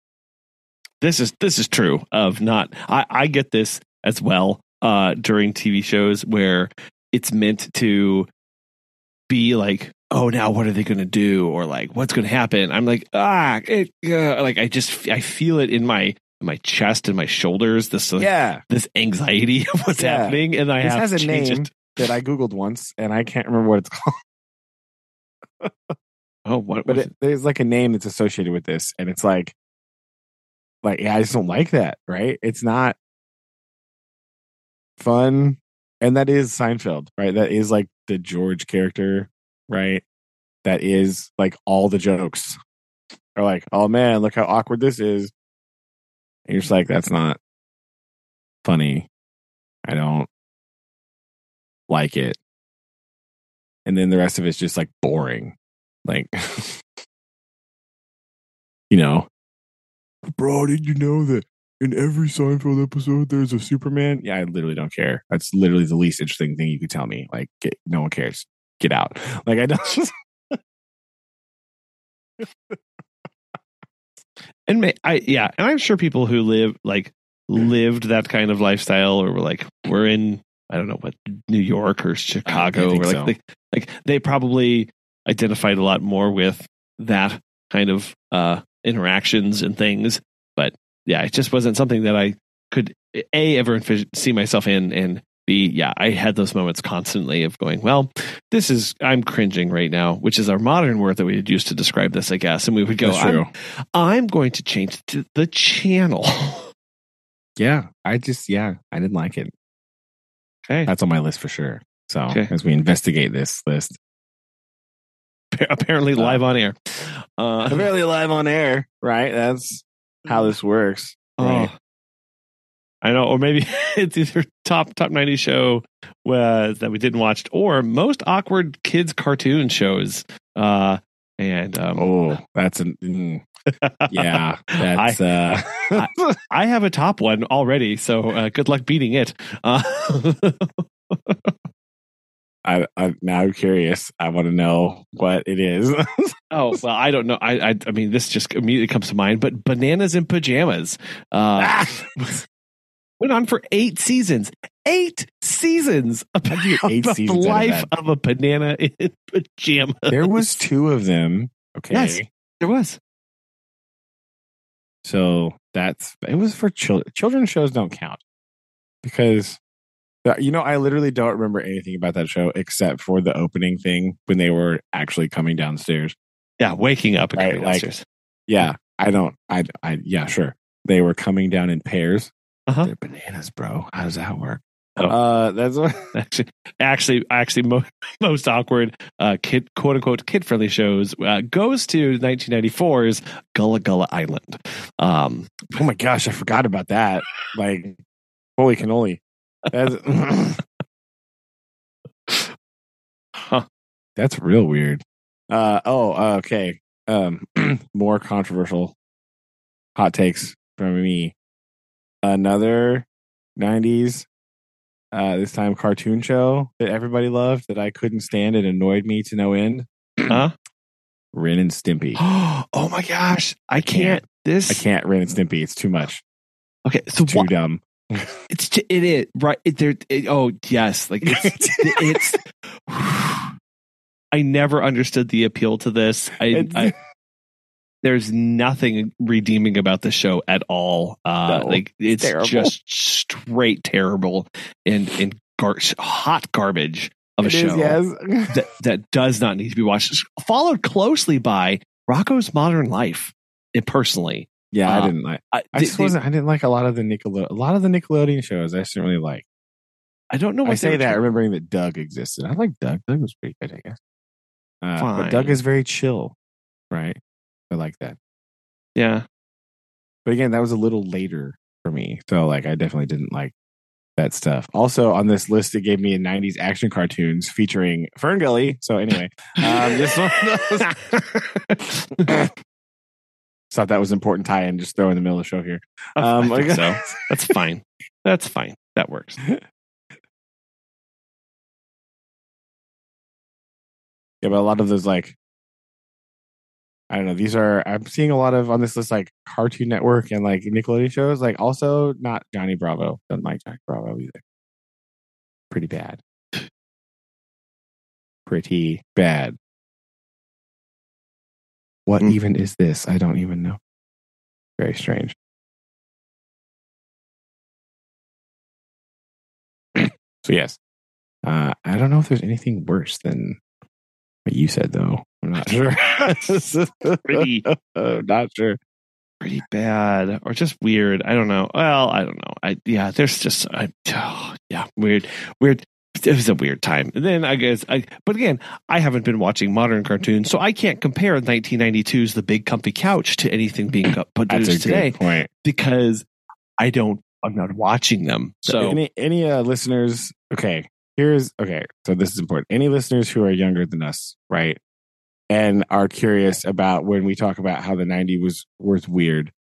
this is this is true of not I, I get this as well uh during tv shows where it's meant to be like oh now what are they going to do or like what's going to happen i'm like ah it, uh, like i just i feel it in my my chest and my shoulders this like, yeah, this anxiety [LAUGHS] of what's Yeah. happening and i have this have has a name it that I googled once, and I can't remember what it's [LAUGHS] called. oh what But was it, there's like a name that's associated with this, and it's like, like yeah, I just don't like that. Right? It's not fun. and that is Seinfeld, right? That is like the George character, right? That is like all the jokes are like, oh man, look how awkward this is. And you're just like, that's not funny. I don't like it. And then the rest of it's just like boring. Like, [LAUGHS] you know, bro, did you know that in every Seinfeld episode there's a Superman? Yeah, I literally don't care. That's literally the least interesting thing you could tell me. Like, get, no one cares. Get out. [LAUGHS] Like, I don't. [LAUGHS] and may, I yeah, and I'm sure people who live like lived that kind of lifestyle or were like we're in I don't know what New York or Chicago or like so. they, like they probably identified a lot more with that kind of uh interactions and things but yeah it just wasn't something that I could a ever see myself in and b yeah I had those moments constantly of going well this is I'm cringing right now which is our modern word that we had used to describe this I guess and we would go. I'm, I'm going to change to the channel [LAUGHS] Yeah, I just, yeah, I didn't like it. okay That's on my list for sure. So Okay. as we investigate this list, apparently Uh, live on air uh apparently live on air, right? That's how this works. Oh, Right. I know, or maybe [LAUGHS] it's either top top ninety show was that we didn't watch, or most awkward kids cartoon shows. Uh, and um, Oh, that's an mm, [LAUGHS] yeah. That's uh, I have a top one already, so uh, good luck beating it. Uh, [LAUGHS] I, I now I'm curious. I want to know what it is. [LAUGHS] oh well, I don't know. I, I I mean, this just immediately comes to mind. But bananas in pajamas uh, [LAUGHS] went on for eight seasons. Eight seasons about, eight about seasons the out of life of a banana in [LAUGHS] pajamas. there was two of them. Okay. Yes. There was. So that's it was for children. Children's shows don't count because you know I literally don't remember anything about that show except for the opening thing when they were actually coming downstairs. Yeah, waking up and Right, coming like- downstairs. Yeah, I don't. I I yeah, sure. They were coming down in pairs. Uh-huh. They're bananas, bro. How does that work? Oh. Uh, that's what. [LAUGHS] actually, actually, actually, mo- [LAUGHS] most awkward uh, kid, quote unquote, kid friendly shows uh, goes to 1994's Gullah Gullah Island. Um, Oh my gosh, I forgot about that. Like, holy cannoli. That's huh. that's real weird. Uh oh, okay. Um, [CLEARS THROAT] more controversial hot takes from me. Another '90s, uh, this time cartoon show that everybody loved that I couldn't stand. It annoyed me to no end. [CLEARS THROAT] Huh? Ren and Stimpy. [GASPS] oh my gosh, I can't. This I can't Ren and Stimpy. It's too much. Okay, so Too what? dumb. [LAUGHS] It's it is right. It, there. It, oh yes, like it's [LAUGHS] it's. I never understood the appeal to this. I, I there's nothing redeeming about the show at all. Uh, No, like it's just straight terrible and and gar- hot garbage of a It show is, yes. [LAUGHS] that that does not need to be watched. Followed closely by Rocko's Modern Life. It personally, yeah, Uh, I didn't like. I, I just they- wasn't. I didn't like a lot of the Nickelode. A lot of the Nickelodeon shows. I just didn't really like. I don't know. I say that remembering that Doug existed. I like Doug. Doug was pretty good, I guess. Uh, Fine. but Doug is very chill, right? I like that. Yeah. But again, that was a little later for me, so like I definitely didn't like that stuff. Also on this list, it gave me a '90s action cartoons featuring Fern Gully. So anyway, um, this one [LAUGHS] [LAUGHS] [LAUGHS] thought that was an important tie-in. Just throw in the middle of the show here. Um, I think so. That's fine. That's fine. That works. [LAUGHS] Yeah, but a lot of those like I don't know, these are I'm seeing a lot of on this list like Cartoon Network and like Nickelodeon shows, like also not Johnny Bravo. Doesn't like Johnny Bravo either. Pretty bad. Pretty bad. What Hmm. even is this? I don't even know. Very strange. [CLEARS THROAT] so yes. Uh I don't know if there's anything worse than what you said though. I'm not sure. [LAUGHS] Pretty, not sure. pretty bad, or just weird. I don't know. Well, I don't know. I yeah. There's just I, oh, yeah, weird, weird. It was a weird time. And then I guess, I, but again, I haven't been watching modern cartoons, so I can't compare 1992's The Big Comfy Couch to anything being produced today point. because I don't. I'm not watching them. So any any uh, listeners? Okay, here's okay. So this is important. Any listeners who are younger than us, right, and are curious about when we talk about how the '90s was was weird,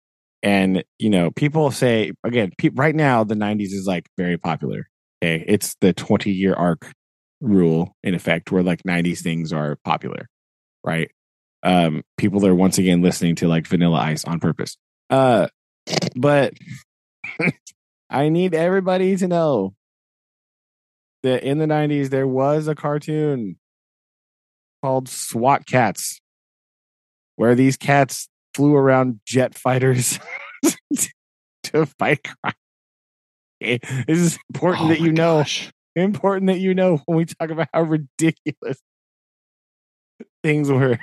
and you know, people say again, pe- right now the '90s is like very popular. Okay, it's the 20 year arc rule in effect, where like '90s things are popular, right? Um, people are once again listening to like Vanilla Ice on purpose. Uh, but [LAUGHS] I need everybody to know that in the 90s there was a cartoon called SWAT Kats where these cats flew around jet fighters [LAUGHS] to fight crime. [LAUGHS] This is important Oh that you know. gosh. Important that you know when we talk about how ridiculous things were.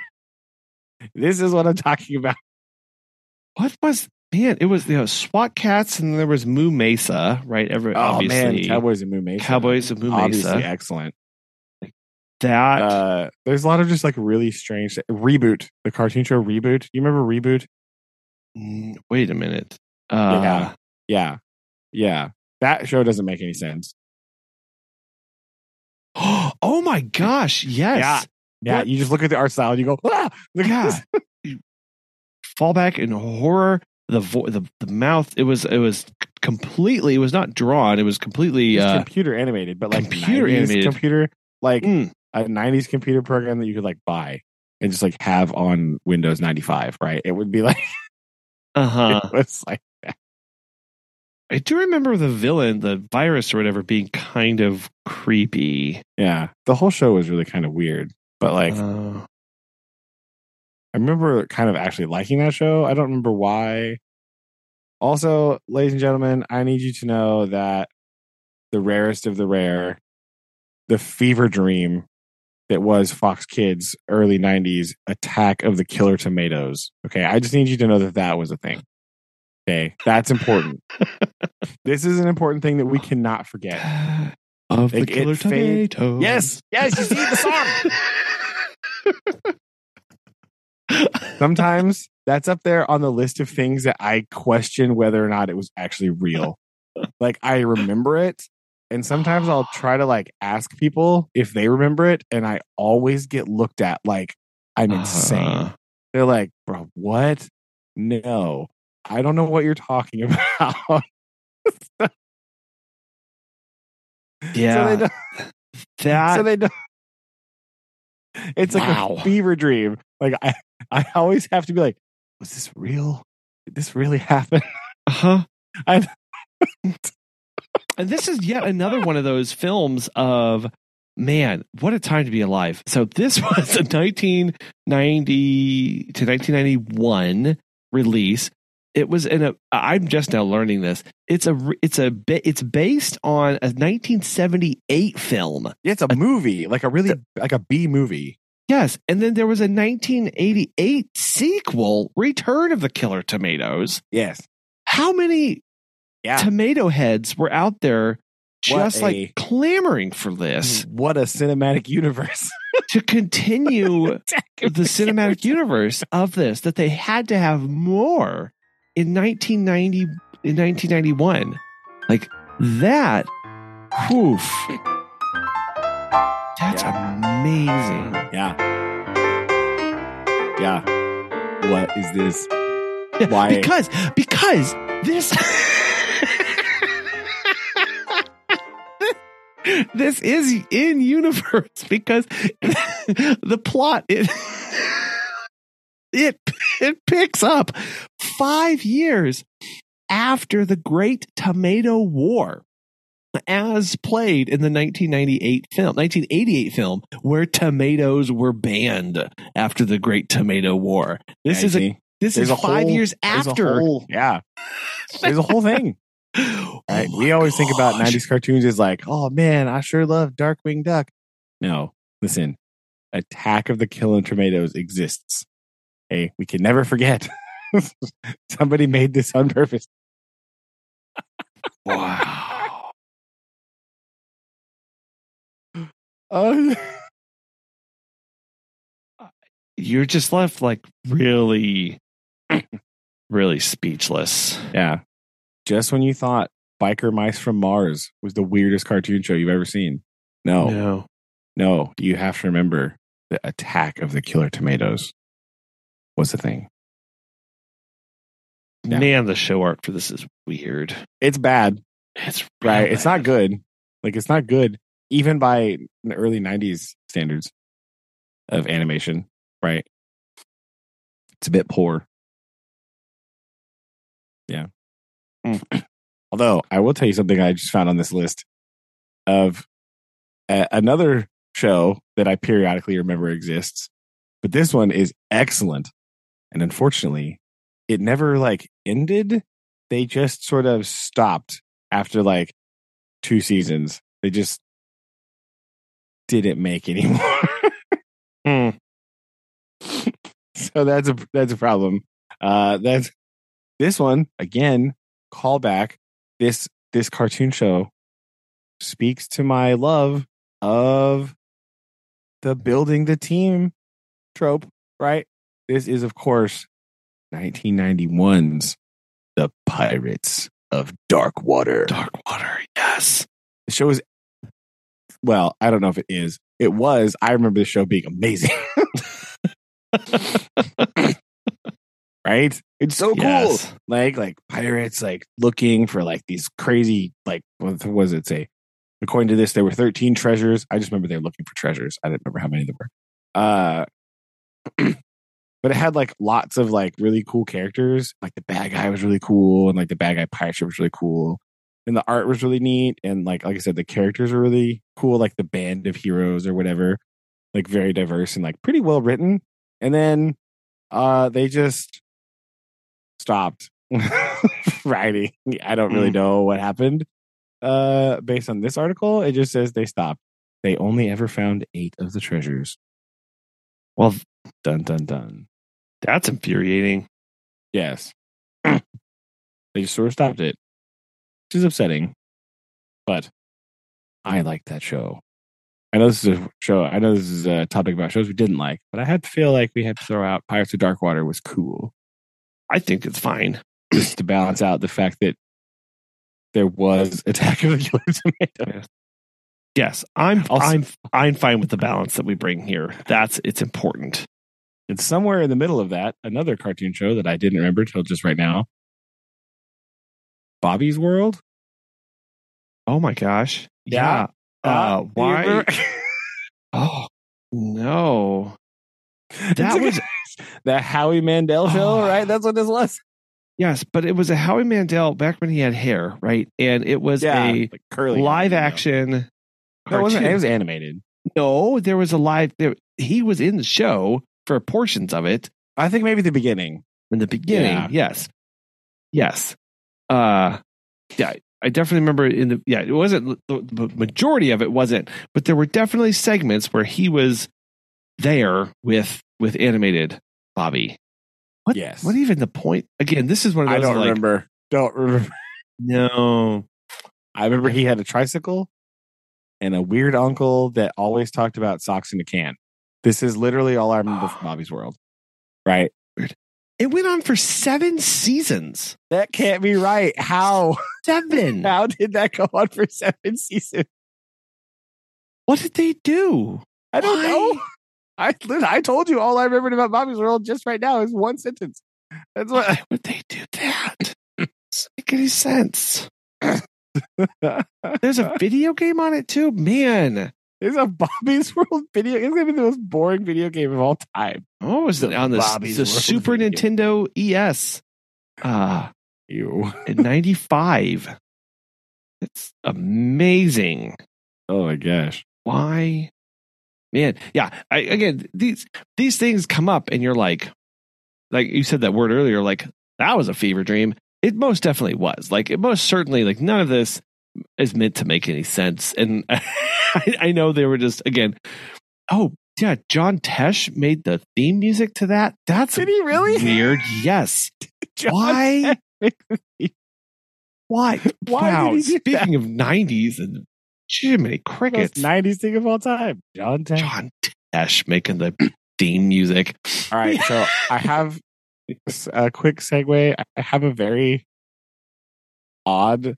This is what I'm talking about. What was man? It was you know SWAT Kats, and there was Moo Mesa, right? Every Oh obviously man, Cowboys and Moo Mesa. Cowboys of Moo Obviously excellent. That uh there's a lot of just like really strange reboot the cartoon show reboot you remember reboot Mm, wait a minute. Uh, Yeah. yeah yeah that show doesn't make any sense [GASPS] oh my gosh! Yes. Yeah. yeah What? you just look at the art style and you go [LAUGHS] ah look at this. [LAUGHS] Yeah. Fallback in horror. The, vo- the the mouth. It was it was completely. It was not drawn. It was completely. It's Uh, computer animated but like computer 90s animated. computer like mm, a 90s computer program that you could like buy and just like have on windows 95 right it would be like [LAUGHS] uh huh. it was like I do remember the villain, the virus or whatever, being kind of creepy. yeah the whole show was really kind of weird but like Uh, I remember kind of actually liking that show. I don't remember why. Also, ladies and gentlemen, I need you to know that the rarest of the rare, the fever dream that was Fox Kids early 90s attack of the killer tomatoes. Okay. I just need you to know that that was a thing. Okay. That's important. this is an important thing that we cannot forget. [SIGHS] of the Like, killer tomato. Yes. Yes. You see the song. [LAUGHS] Sometimes that's up there on the list of things that I question whether or not it was actually real. like I remember it, and sometimes I'll [GASPS] try to like ask people if they remember it, and I always get looked at like I'm insane. Uh, They're like, "Bro, what? No, I don't know what you're talking [LAUGHS] about." yeah. so they don't, [LAUGHS] that so they don't. It's like a fever dream. Like I, I always have to be like, "Was this real? Did this really happen?" uh-huh. [LAUGHS] I- and this is yet another one of those films of man, what a time to be alive. So this was a 1990 to 1991 release. It was in a I'm just now learning this. It's a it's a it's based on a 1978 film. Yeah, it's a movie, like a really like a B movie. Yes, and then there was a 1988 sequel, Return of the Killer Tomatoes. Yes. How many Yeah. tomato heads were out there just a- like clamoring for this What a cinematic universe. [LAUGHS] to continue [LAUGHS] the cinematic universe of this that they had to have more in 1990 in 1991 like that woof that's amazing Yeah. Yeah. What is this? [LAUGHS] Why? because because this [LAUGHS] this is in universe because [LAUGHS] the plot it it [LAUGHS] it picks up 5 years after the Great Tomato War as played in the 1998 film 1988 film where tomatoes were banned after the Great Tomato War this Yeah, is a this There's is 5 whole- years after whole- yeah. There's a whole [LAUGHS] thing. Right? Oh we always think about 90s cartoons as like, oh man, I sure love Darkwing Duck. No, listen, Attack of the Killer Tomatoes exists. Hey, we can never forget. [LAUGHS] Somebody made this on purpose. Wow. Oh, [LAUGHS] You're just left like really, really speechless. yeah. Just when you thought Biker Mice from Mars was the weirdest cartoon show you've ever seen. No, No. no, you have to remember the attack of the killer tomatoes was the thing. Yeah. Man, the show art for this is weird. It's bad, It's right? real It's not good. Like it's not good, even by the early '90s standards of animation, right? It's a bit poor. Yeah. Mm. [CLEARS THROAT] Although I will tell you something I just found on this list of a- another show that I periodically remember exists, but this one is excellent, and unfortunately, it never like ended. They just sort of stopped after like two seasons. They just didn't make anymore. [LAUGHS] Hmm. so that's a that's a problem. Uh that's this one again, callback. This this cartoon show speaks to my love of the building the team trope, right? This is of course 1991's The Pirates of Dark Water. Dark water. Yes. The show is well, I don't know if it is. It was. I remember the show being amazing. [LAUGHS] right? It's so cool. Yes. Like like pirates like looking for like these crazy like what was it say? According to this, there were 13 treasures. I just remember they were looking for treasures. I didn't remember how many there were. Uh [CLEARS THROAT] but it had like lots of like really cool characters. Like the bad guy was really cool, and like the bad guy pirate ship was really cool. And the art was really neat. And like like I said, the characters were really cool, like the band of heroes or whatever. Like very diverse and like pretty well written. And then uh they just stopped [LAUGHS] writing. I don't really Mm. know what happened. Uh based on this article, it just says they stopped. They only ever found eight of the treasures. Well, Dun dun dun. That's infuriating. Yes. they just sort of stopped it. Which is upsetting. But I like that show. I know this is a show. I know this is a topic about shows we didn't like, but I had to feel like we had to throw out Pirates of Dark Water was cool. I think it's fine. Just to balance out the fact that there was Attack of the Killer Tomato. Yes, I'm Also- I'm I'm fine with the balance that we bring here. That's it's important. And somewhere in the middle of that, another cartoon show that I didn't remember till just right now. Bobby's World? Oh my gosh. Yeah. Yeah. Uh, you why? [LAUGHS] [LAUGHS] Oh no. That was [LAUGHS] the Howie Mandel show, Oh. right? That's what this was. yes, but it was a Howie Mandel back when he had hair, right? And it was a like curly live know. action. No, it wasn't. It was animated. No, there was a live. There, he was in the show for portions of it I think maybe the beginning. in the beginning. Yeah. Yes, yes. Uh, yeah, I definitely remember in the. Yeah, it wasn't the, majority of it wasn't, but there were definitely segments where he was there with with animated Bobby. What? Yes. What even the point? Again, this is one of I don't like, remember. Don't remember. No. I remember he had a tricycle and a weird uncle that always talked about socks in a can. This is literally all I remember from Bobby's World. Right. It went on for seven seasons. That can't be right. How? Seven. [LAUGHS] How did that go on for seven seasons? What did they do? I don't Why? know. I I told you all I remembered about Bobby's World just right now is one sentence. That's what Why would they do that? Doesn't make any sense. [LAUGHS] There's a video game on it too, man. There's a Bobby's [LAUGHS] World video. It's gonna be the most boring video game of all time. Oh, was it on the, Bobby's the World [LAUGHS] Super Nintendo ES uh, You. in [LAUGHS] '95? It's amazing. Oh my gosh. Why, man? Yeah. I, again, these these things come up, and you're like, like you said that word earlier, like that was a fever dream. It most definitely was. Like it most certainly, like none of this is meant to make any sense. And [LAUGHS] I, I know they were just again. Oh yeah, John Tesh made the theme music to that. That's Did he really? weird. Yes. [LAUGHS] Why? Why? [LAUGHS] Why wow. did he do Speaking of '90s and Jiminy crickets. 90s thing of all time. John Tesh. John Tesh making the [CLEARS THROAT] theme music. All right, so I have a quick segue. I have a very odd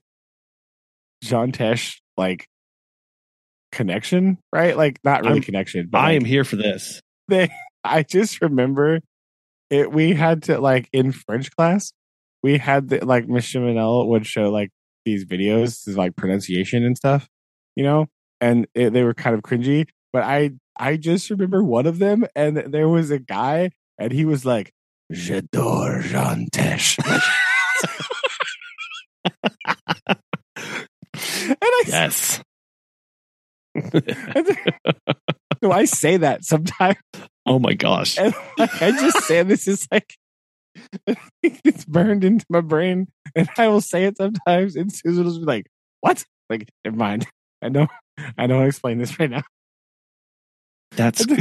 John Tesh like connection, right? Like not really I'm- connection, but I like, am here for this. they [LAUGHS] I just remember it we had to like in French class, we had the like Miss Chiminelle would show like these videos, like pronunciation and stuff, you know, and it, they were kind of cringy. But I I just remember one of them, and there was a guy, and he was like, "J'adore Jean Tesh," [LAUGHS] [LAUGHS] and I Yes. [LAUGHS] so I say that sometimes. oh my gosh. And like, I just say this is like it's burned into my brain, and I will say it sometimes, and Susan will just be like, "What?" Like, never mind. I know. I don't explain this right now. That's [LAUGHS]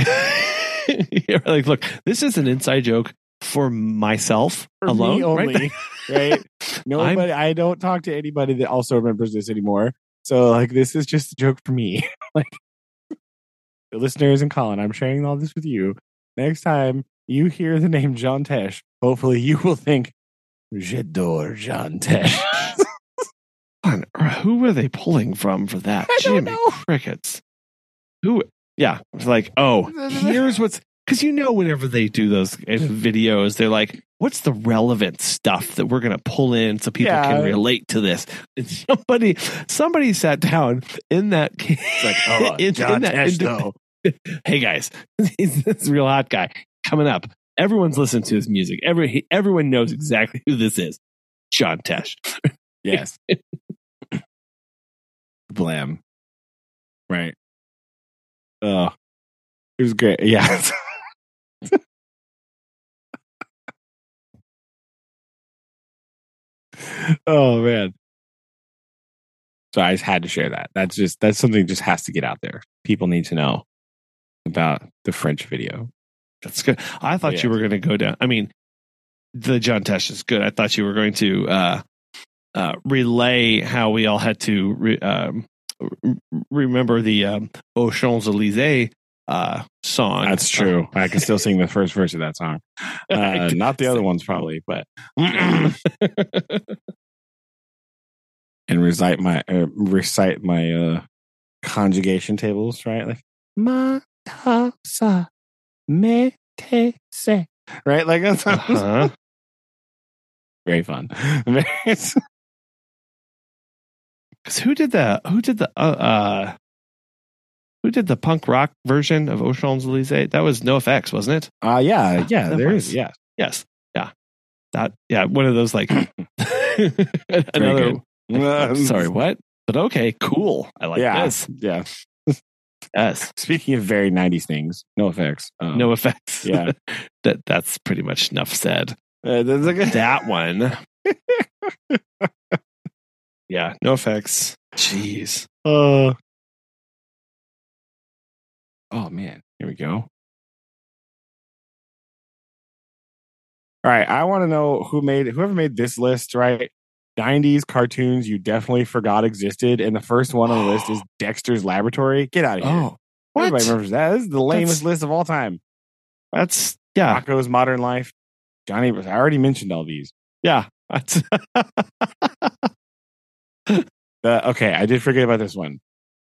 [LAUGHS] You're like, look, this is an inside joke for myself For alone. me right? only, [LAUGHS] right? Nobody. I don't talk to anybody that also remembers this anymore. So, like, this is just a joke for me. [LAUGHS] like, the listeners and Colin, I'm sharing all this with you. Next time you hear the name John Tesh, hopefully you will think, "J'adore John Tesh." [LAUGHS] Who were they pulling from for that? I don't Jimmy know. crickets. Who? Yeah, it's like, oh, here's what's because you know whenever they do those videos, they're like, what's the relevant stuff that we're gonna pull in so people Yeah. can relate to this? And somebody, somebody sat down in that. It's like, oh, [LAUGHS] in- John in that- Tesh, in- though. [LAUGHS] hey guys, [LAUGHS] he's this real hot guy coming up. Everyone's listening to his music. Every he- everyone knows exactly who this is. John Tesh. Yes. Blam. Right. Oh, it was great. Yeah. Oh man. So I just had to share that. That's just that's something that just has to get out there. People need to know about the French video. That's good. I thought Yeah. you were going to go down. I mean, the John Tesh is good. I thought you were going to uh, uh, relay how we all had to re- um, remember the um, Aux Champs Elysees uh, song. That's true. I can still sing the first verse of that song. [LAUGHS] Uh, not the other ones, probably, but [LAUGHS] and recite my uh, recite my uh, conjugation tables, right? Like ma ta sa me te se, right? Like that's uh-huh. [LAUGHS] very fun. 'Cause who did the who did the uh, uh, who did the punk rock version of Aux Champs Elysees? That was NOFX, wasn't it? uh yeah, yeah, That there yeah. Yes. Yeah. That. Yeah. One of those like [CLEARS THROAT] [LAUGHS] another. good. [LAUGHS] Sorry, what? But okay, cool. I like yeah, this. yeah. [LAUGHS] Yes. Speaking of very '90s things, NOFX. Um, NOFX. Yeah. that that's pretty much enough said. uh, that's like a- That one. yeah, NOFX. Jeez. Uh, oh man, here we go. All right, I want to know who made whoever made this list. Right, '90s cartoons you definitely forgot existed, and the first one on the list is [GASPS] Dexter's Laboratory. Get out of here! Oh, what? Everybody remembers that. This is the lamest That's- list of all time. That's yeah, Rocko's Modern Life. Johnny, I already mentioned all these. yeah. That's [LAUGHS] The, okay, I did forget about this one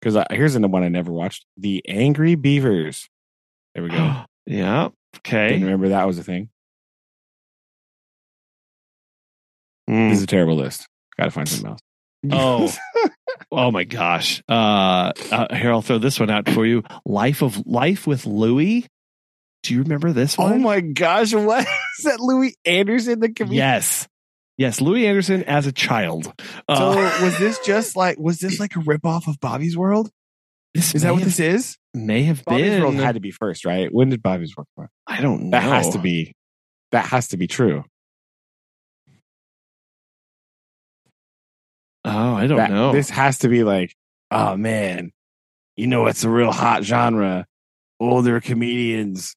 because here's the one I never watched: The Angry Beavers. There we go. [GASPS] yeah. Didn't Okay. remember that was a thing. Mm. This is a terrible list. Got to find something else. Oh. [LAUGHS] Oh my gosh. Uh, uh here I'll throw this one out for you. Life of Life with Louie. Do you remember this one? oh my gosh! What [LAUGHS] is that? Louie Anderson, the comedian. Yes. Yes, Louie Anderson as a child. So Uh, was this just like was this like a ripoff of Bobby's World? this Is that what have, this is? may have Bobby's been? World had to be first, right? When did Bobby's World come out? I don't know. That has to be. That has to be true. Oh, I don't That- know. This has to be like, oh man, you know it's a real hot genre. Older comedians,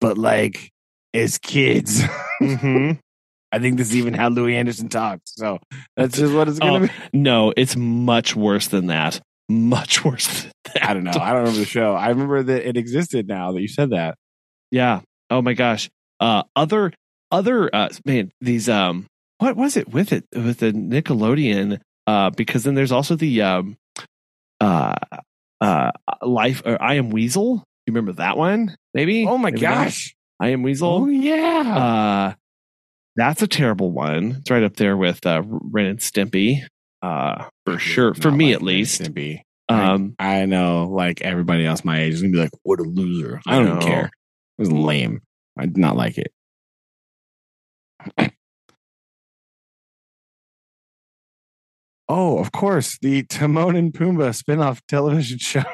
but like as kids. [LAUGHS] Mhm. I think this is even how Louie Anderson talks. So that's just what it's gonna Oh, be. No, it's much worse than that. much worse than that. I don't know. I don't remember the show. I remember that it existed now that you said that. Yeah. Oh my gosh. Uh, other other uh, man, these um, what was it with it with the Nickelodeon? Uh, because then there's also the um, uh, uh, life. Or I am Weasel. You remember that one? Maybe. Oh my Maybe not? gosh. I am Weasel. Oh yeah. Uh, that's a terrible one. It's right up there with uh, Ren and Stimpy. Uh, for sure. For me, like at least. Stimpy. Um, I know, like everybody else my age is gonna be like, "What a loser!" I I don't know. care. It was lame. I did not like it. [CLEARS THROAT] oh, of course, the Timon and Pumbaa spin-off television [LAUGHS] show.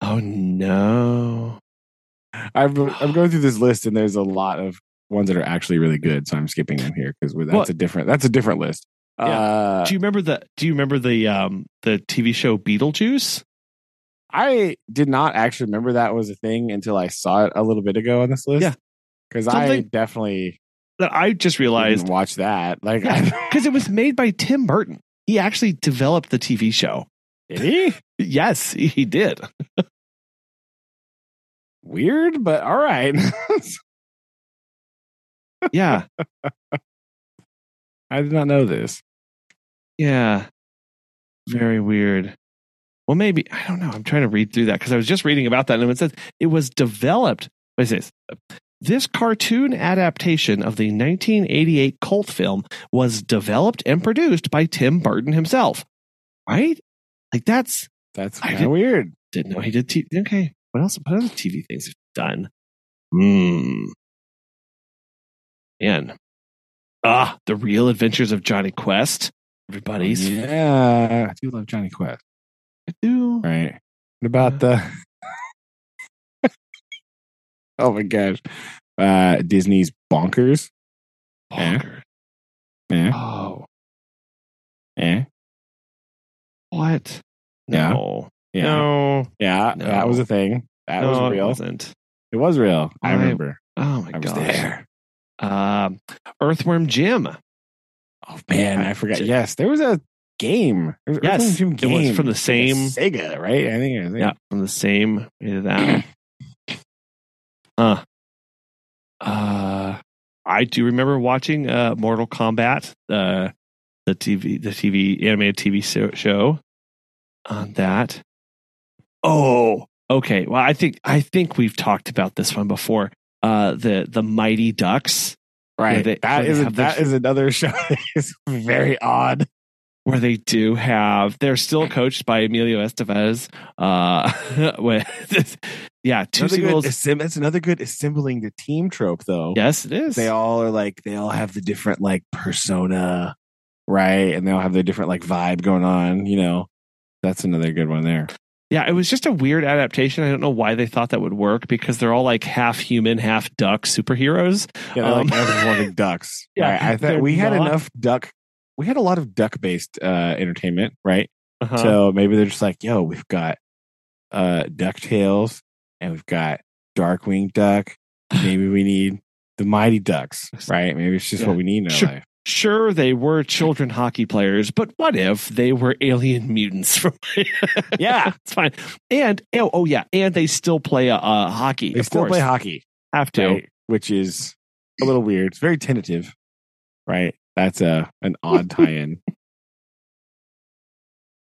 oh no. I'm I'm going [GASPS] through this list, and there's a lot of ones that are actually really good. So I'm skipping them here because that's Well- a different that's a different list. Yeah. Uh, Do you remember the? Do you remember the um the TV show Beetlejuice? I did not actually remember that was a thing until I saw it a little bit ago on this list. Yeah. because I definitely That I just realized watch that. Like, because [LAUGHS] it was made by Tim Burton. He actually developed the TV show. did he? Yes, he did. [LAUGHS] Weird, but all right. [LAUGHS] Yeah, [LAUGHS] I did not know this. yeah. Very weird. Well, maybe I don't know. I'm trying to read through that because I was just reading about that, and it says it was developed. What is this? This cartoon adaptation of the 1988 cult film was developed and produced by Tim Burton himself. Right? Like that's That's kind of weird. didn't know he did. T- okay, what else? What other TV things have done? Hmm. Man. Ah, the real adventures of Jonny Quest. Everybody's. Yeah, I do love Jonny Quest. I do. Right. What about the? [LAUGHS] oh my gosh, uh, Disney's Bonkers. Yeah. Bonker. Yeah, Oh, yeah, what? No. yeah, No. yeah. No. That was a thing. That no, was it real. wasn't. It was real. I, I- remember. Oh my I was gosh. there. Um, Earthworm Jim. Oh man, I forgot. Yes, there was a game. Was Yes, Jim it was from the same- Sega, right? I think. I think. Yeah, from the same that. [CLEARS THROAT] Uh, uh, I do remember watching uh, Mortal Kombat, uh, the TV, the TV animated TV show, show on that. Oh, okay. Well, I think I think we've talked about this one before. Uh, the the Mighty Ducks, Right. They- that is have their- that is another [LAUGHS] show that is very odd. where they do have they're still [LAUGHS] coached by Emilio Estevez. Uh, [LAUGHS] with yeah, two Another singles. that's another good assembling the team trope, though. Yes, it is. They all are like they all have the different like persona, right? And they all have their different like vibe going on. You know, that's another good one there. Yeah, it was just a weird adaptation. I don't know why they thought that would work because they're all like half human, half duck superheroes. Yeah, Um, like anthropomorphic ducks. [LAUGHS] yeah, right? I thought we had enough duck. We had a lot of duck based uh, entertainment, right? Uh-huh. So maybe they're just like, yo, we've got uh DuckTales and we've got Darkwing Duck. Maybe we need the Mighty Ducks, [SIGHS] right? Maybe it's just Yeah. what we need in our Sure. life. Sure, they were children hockey players, but what if they were alien mutants from? [LAUGHS] Yeah. it's fine. And oh, oh yeah, and they still play uh, uh, hockey. They of still course, play hockey, have to. right? Which is a little weird. It's very tentative, right? That's a an odd [LAUGHS] tie-in,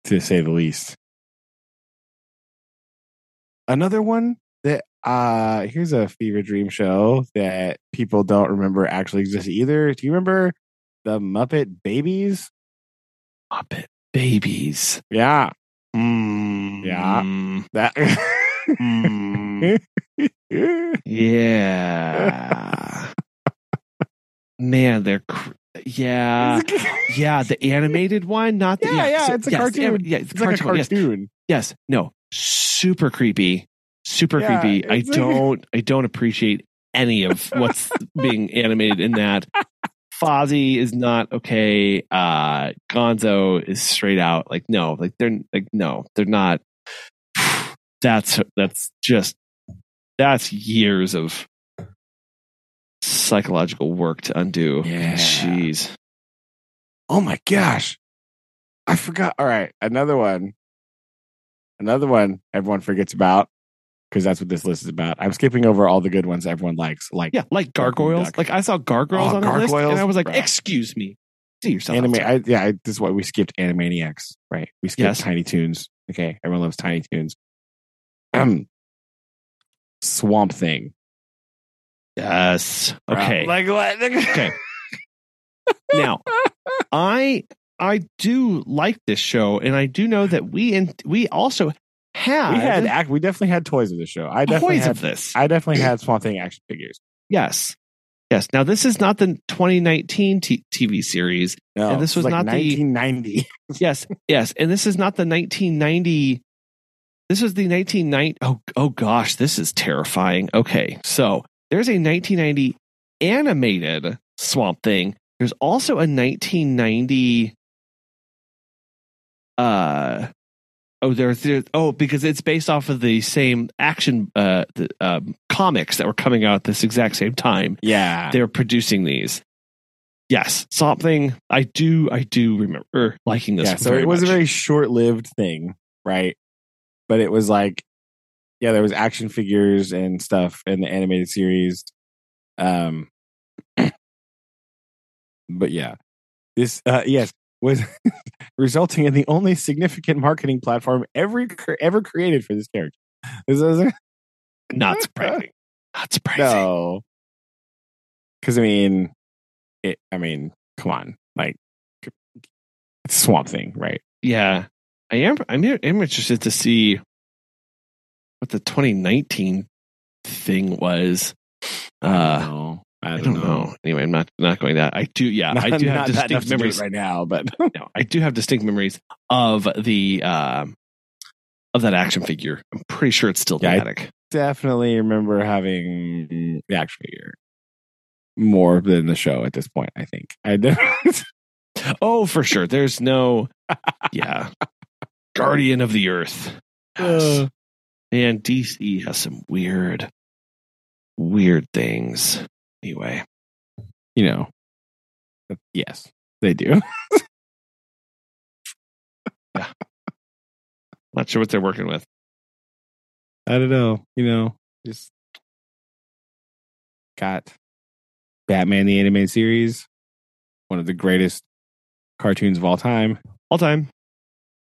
to say the least. Another one that uh here's a fever dream show that people don't remember actually exists either. Do you remember the Muppet Babies? Muppet babies. Yeah, Mm, Yeah. that. mm, [LAUGHS] yeah. Man, they're cr- yeah, [LAUGHS] yeah. The animated one, not the Yeah, yeah, so- it's a yes, cartoon. yeah, it's, it's like a cartoon. Yes, yes, no, super creepy, super Yeah, creepy. I like- [LAUGHS] don't, I don't appreciate any of what's being animated in that. Fozzie is not okay. Uh Gonzo is straight out like no, like they're like no, they're not. [SIGHS] That's that's just that's years of psychological work to undo. Yeah. Jeez. Oh my gosh. I forgot. All right. Another one Another one everyone forgets about because that's what this list is about. I'm skipping over all the good ones everyone likes, like Yeah, like gargoyles. Like I saw gargoyles Oh, on the list, and I was like, bruh. "Excuse me, see yourself." anime. I, yeah, I, this is why we skipped Animaniacs, right? We skipped Yes. Tiny Toons. Okay, everyone loves Tiny Toons. Um, Swamp Thing. Yes. Okay. like what? [LAUGHS] Okay. now, I I do like this show, and I do know that we and we also had, we had act. We definitely had toys of the show. I definitely toys had. of this. I definitely had Swamp Thing action figures. yes. Yes. Now this is not the 2019 t- TV series. No, And this was like not the- 1990. [LAUGHS] Yes. yes. And this is not the 1990. This was the 1990. Oh, oh gosh, this is terrifying. Okay. So there's a 1990 animated Swamp Thing. There's also a 1990. Uh, oh, there's, there's oh because it's based off of the same action uh the, um, comics that were coming out at this exact same time. yeah, They're producing these. Yes, something I do. I do remember liking this. yeah. So it was much. a very short-lived thing, right? But it was like, yeah, there was action figures and stuff in the animated series. Um, [CLEARS THROAT] but yeah, this uh, yes was [LAUGHS] resulting in the only significant marketing platform ever ever created for this character. This is [LAUGHS] not [LAUGHS] surprising. Not surprising. no, because I mean, it. I mean, come on, like it's Swamp Thing, right? Yeah, I am. I'm, I'm interested to see what the 2019 thing was. I Uh, don't know. I don't, know. know. Anyway, I'm not not going that. I do. Yeah, Not, I do have distinct to do it memories. right now, but [LAUGHS] No, I do have distinct memories of the um of that action figure. I'm pretty sure it's still Yeah, I- dramatic. definitely remember having the action figure more than the show at this point. I think I did. [LAUGHS] oh, for sure. There's no. [LAUGHS] Yeah, Guardian of the Earth. Uh. And DC has some weird, weird things. Anyway, you know, yes, they do. [LAUGHS] yeah. [LAUGHS] not sure what they're working with. I don't know. You know, just got Batman the animated series, one of the greatest cartoons of all time, All time.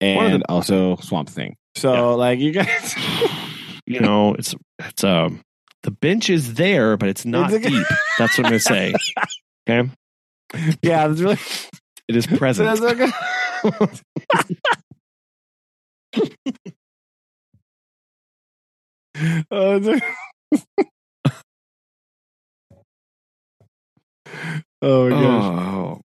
And the- also Swamp Thing. So, Yeah. like, you guys, [SIGHS] You know, it's it's um the bench is there, but it's not deep. [LAUGHS] That's what I'm gonna say. Okay, yeah, it's really it is present. [LAUGHS] Oh, [LAUGHS] oh my gosh. Oh.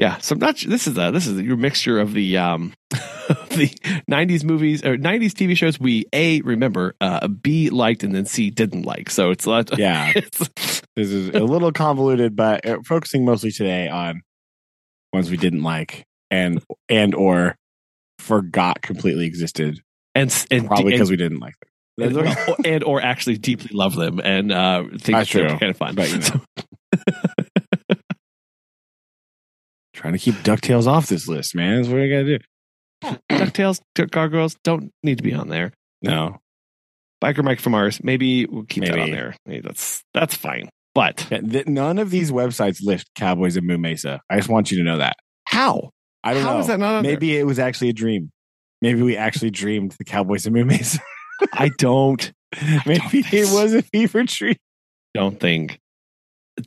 Yeah, so I'm not. This is a this is your mixture of the um [LAUGHS] the '90s movies or '90s TV shows we a remember, uh, b liked, and then c didn't like. So it's a lot. Yeah, [LAUGHS] It's, this is a little convoluted, but uh, focusing mostly today on ones we didn't like and and or forgot completely existed, and and probably because we didn't like them. and, [LAUGHS] or, and or actually deeply love them and uh think That's true. kind of fun. But, you know. So- Trying to keep Ducktales off this list, man. That's what I gotta do. [CLEARS THROAT] Ducktales, Gargoyles don't need to be on there. No, Biker Mice from Mars, maybe we'll keep that on there. Maybe that's that's fine. But Yeah, th- none of these websites list Cowboys of Moo Mesa. I just want you to know that. how? I don't How know. is that not on there? Maybe it was actually a dream. Maybe we actually dreamed the Cowboys of Moo Mesa. [LAUGHS] I don't Maybe don't it was a fever dream. don't think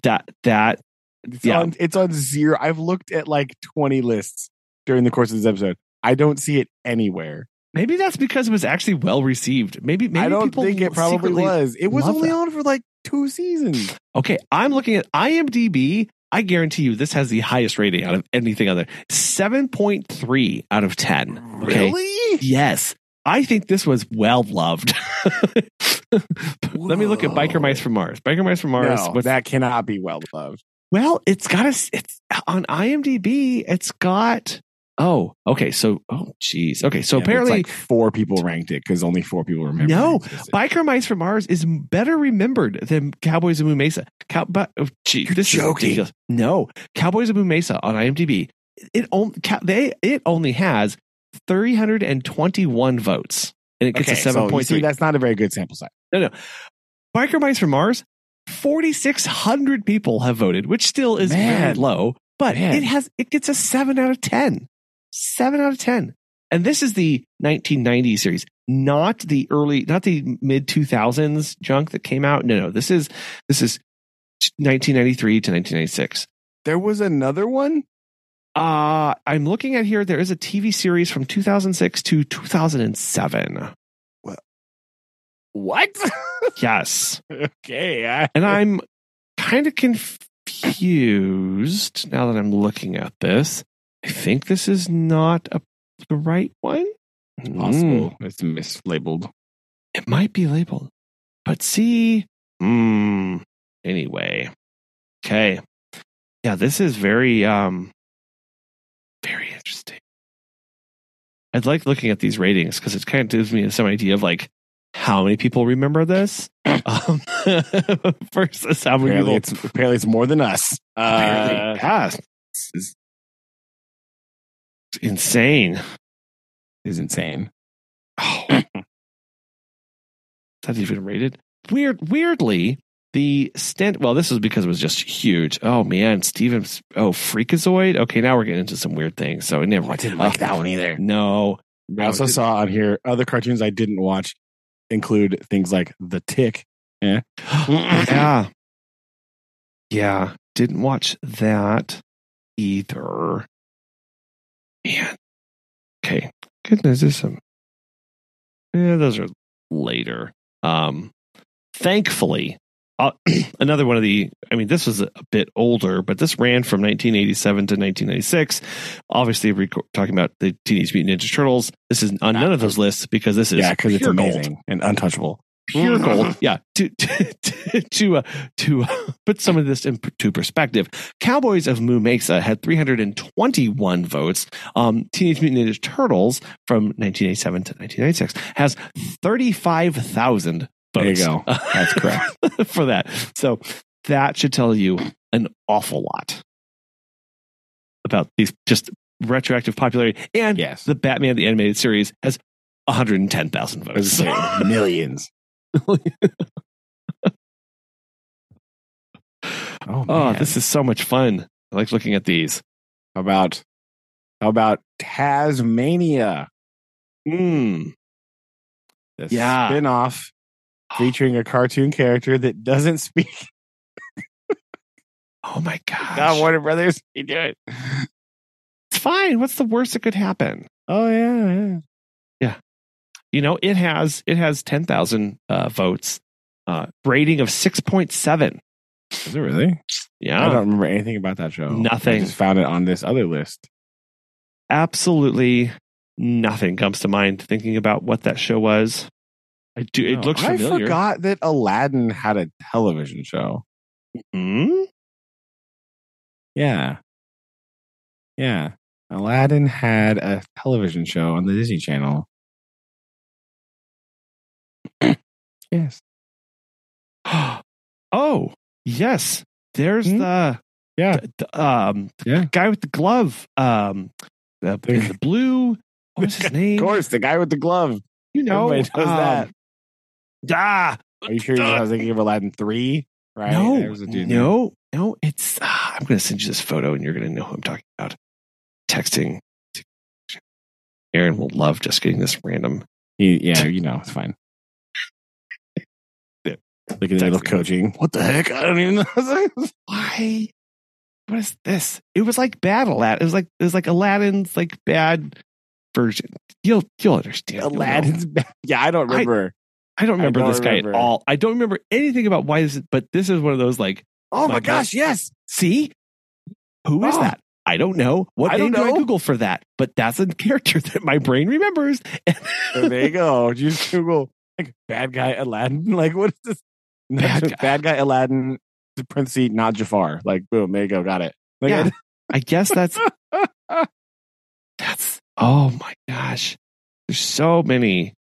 that that It's Yeah. on it's on zero. I've looked at like 20 lists during the course of this episode. I don't see it anywhere. maybe that's because it was actually well received. Maybe maybe I don't people think it probably was. It was only that. on for like two seasons. Okay, I'm looking at IMDb. I guarantee you this has the highest rating out of anything other. 7.3 out of 10. Okay. Really? Yes. I think this was well loved. [LAUGHS] Let me look at Biker Mice from Mars. Biker Mice from Mars. No, that cannot be well loved. Well, it's got a, it's on IMDb. It's got, oh, okay. So, oh, geez. Okay. So Yeah, apparently, like four people ranked it because only four people remember. No. Biker Mice from Mars is better remembered than Cowboys of Moo Mesa. Cow, but, oh, gee, You're this joking. is ridiculous. No, Cowboys of Moo Mesa on IMDb. It only they it only has 321 votes. And it gets Okay, a so you 7.3. see, that's not a very good sample size. No, no. Biker Mice from Mars, 4,600 people have voted, which still is very low, but Man. it has, it gets a seven out of 10. Seven out of 10. And this is the 1990 series, not the early, not the mid 2000s junk that came out. No, no, this is, this is 1993 to 1996. There was another one. Uh, I'm looking at here. There is a TV series from 2006 to 2007. What? [LAUGHS] Yes. okay. I, And I'm kind of confused now that I'm looking at this. I think this is not a, the right one. Mm, possible. It's mislabeled. it might be labeled. But see, mm, anyway. Okay. Yeah, this is very um very interesting. I'd like looking at these ratings because it kind of gives me some idea of like how many people remember this [COUGHS] um, [LAUGHS] versus how many Apparently, people it's apparently it's more than us. Uh, yeah, is insane. is insane. Oh, [COUGHS] is that even rated? Weird. Weirdly, the stent. Well, this was because it was just huge. Oh man, Stevens. Oh, Freakazoid. Okay, now we're getting into some weird things. So I never. Oh, I didn't like uh, that one either. No. I also saw on here other cartoons I didn't watch include things like The Tick. [GASPS] yeah. Yeah. Didn't watch that either. Man. Okay. Goodness, there's some. Yeah, those are later. Um, thankfully, uh, [CLEARS THROAT] another one of the. I mean, this was a, a bit older, but this ran from 1987 to 1996. Obviously, we're talking about the Teenage Mutant Ninja Turtles. This is on none of those lists because this is Yeah, because it's pure gold amazing and untouchable. pure Mhm. gold. Yeah, to [LAUGHS] to to, to, uh, to uh, [LAUGHS] put some of this into perspective, Cowboys of Moo Mesa had 321 votes. Um, Teenage Mutant Ninja Turtles from 1987 to 1996 has 35,000 There you go. That's correct. [LAUGHS] for that. So that should tell you an awful lot about these just retroactive popularity. And Yes. the Batman the animated series has 110,000 votes. [LAUGHS] millions. Oh, Oh, this is so much fun. I like looking at these. How about how about Taz-Mania? Mm. The Yeah. spin-off featuring a cartoon character that doesn't speak. Oh my [LAUGHS] gosh. God, Warner Brothers, you do it. it's fine. What's the worst that could happen? Oh yeah, yeah. You know, it has it has 10,000 uh, votes. Uh, rating of 6.7. Is it really? Yeah. I don't remember anything about that show. Nothing. I just found it on this other list. Absolutely nothing comes to mind thinking about what that show was. I do it No, looks familiar. I forgot that Aladdin had a television show. Hmm? Yeah. Yeah. Aladdin had a television show on the Disney Channel. [CLEARS THROAT] yes. [GASPS] oh, yes. There's Hmm? the Yeah. the- the, um Yeah. guy with the glove. Um the, The- blue. What was his [LAUGHS] name? Of course, the guy with the glove. You know, Everybody does that. Ah, Are you sure I was thinking of Aladdin 3? Right? no, There was a dude no, no. It's. ah, I'm going to send you this photo, and you're going to know who I'm talking about. Texting. Aaron will love just getting this random. He, yeah, you know, it's fine. [LAUGHS] Yeah. Look at the little coaching. What the heck? I don't even know. [LAUGHS] Why? What is this? It was like bad Aladdin. It was like it was like Aladdin's like bad version. You'll you'll understand. You'll. Aladdin's back. Yeah, I don't remember. I don't remember don't this guy at all. I don't remember anything about why this. Is, but this is one of those like, oh my my God. gosh, yes. see, who is Oh. that? I don't know. What I name don't do I. Google for that? But that's a character [LAUGHS] that my brain remembers. [LAUGHS] There you go. Just Google like bad guy Aladdin. [LAUGHS] Like what is this? Bad guy. bad guy Aladdin, the parenthesis, not Jafar. Like boom, there you go, got it. Like, Yeah. I guess that's that's. Oh my gosh, there's so many.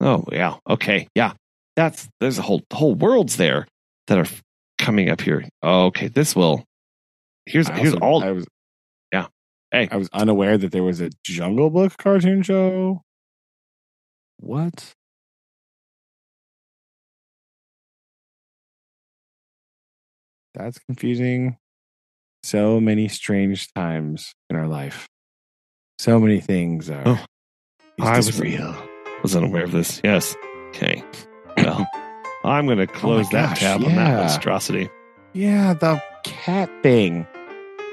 Oh yeah, okay, yeah. That's there's a whole whole worlds there that are coming up here. Oh, okay, this will. Here's I here's also- all. I was yeah. Hey. I was unaware that there was a Jungle Book cartoon show. What? That's confusing. So many strange times in our life. So many things are. Oh, I was real. Was unaware of this. Yes. Okay. Well, I'm going to oh close that Oh gosh, tab on that yeah. monstrosity. Yeah, the cat thing.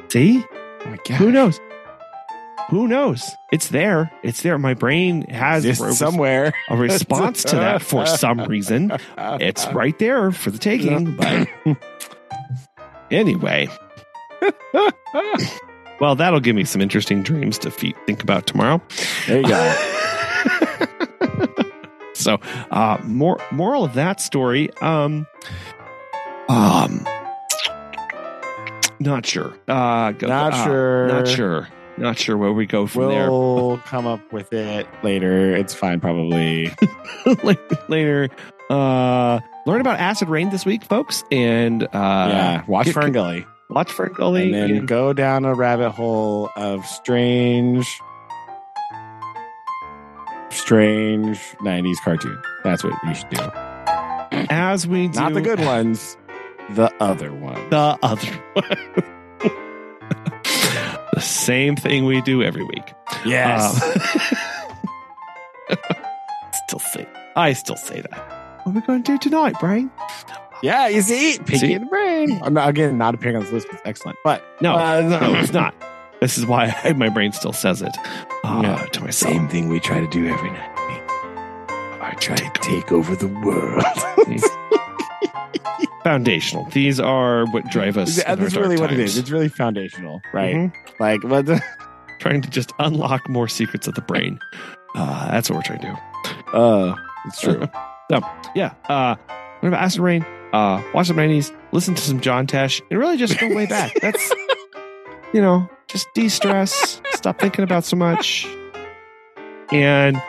See? Oh my god. Who knows? Who knows? It's there. It's there. My brain has somewhere. a [LAUGHS] response to that for some reason. It's right there for the taking. But anyway, [LAUGHS] well, that'll give me some interesting dreams to fe- think about tomorrow. there you go. [LAUGHS] so, uh, more moral of that story. Um, um, not sure. Uh, go- Not uh, sure. Not sure. Not sure where we go from there. We'll come up with it later. It's fine, probably. [LAUGHS] later. Uh, learn about acid rain this week, folks, and uh, yeah, watch get- Fern Gully, watch Fern Gully. and then and- go down a rabbit hole of strange, strange '90s cartoon. That's what you should do. as we do Not the good ones, the other ones. the other one. [LAUGHS] the same thing we do every week. yes. Um, [LAUGHS] still say I still say that. What are we going to do tonight, Brain? yeah, you see, Pinky See? and the Brain. I'm not, again, not appearing on this list, but it's excellent. But No, uh, no, it's not. This is why I, [LAUGHS] my brain still says it uh, Yeah. to myself. Same thing we try to do every night. I try to Take over the world. [LAUGHS] foundational. These are what drive us. in our That's really what it times. is. It's really foundational, right? Mhm. Like, what? The, [LAUGHS] Trying to just unlock more secrets of the brain. Uh, that's what we're trying to do. uh, it's true. so, Yeah. Uh, learn about acid rain. Uh, watch the 90s. Listen to some John Tesh, and really just go way back. That's you know, just de-stress. stop thinking about so much. And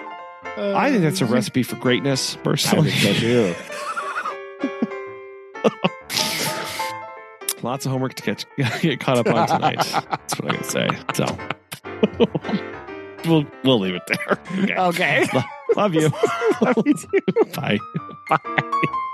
I think that's a um, recipe for greatness, I personally. think so too. [LAUGHS] Lots of homework to catch, [LAUGHS] get caught up on tonight. [LAUGHS] That's what I can say. So we'll we'll leave it there. Okay. Okay. Love you. Love you too. Bye. Bye.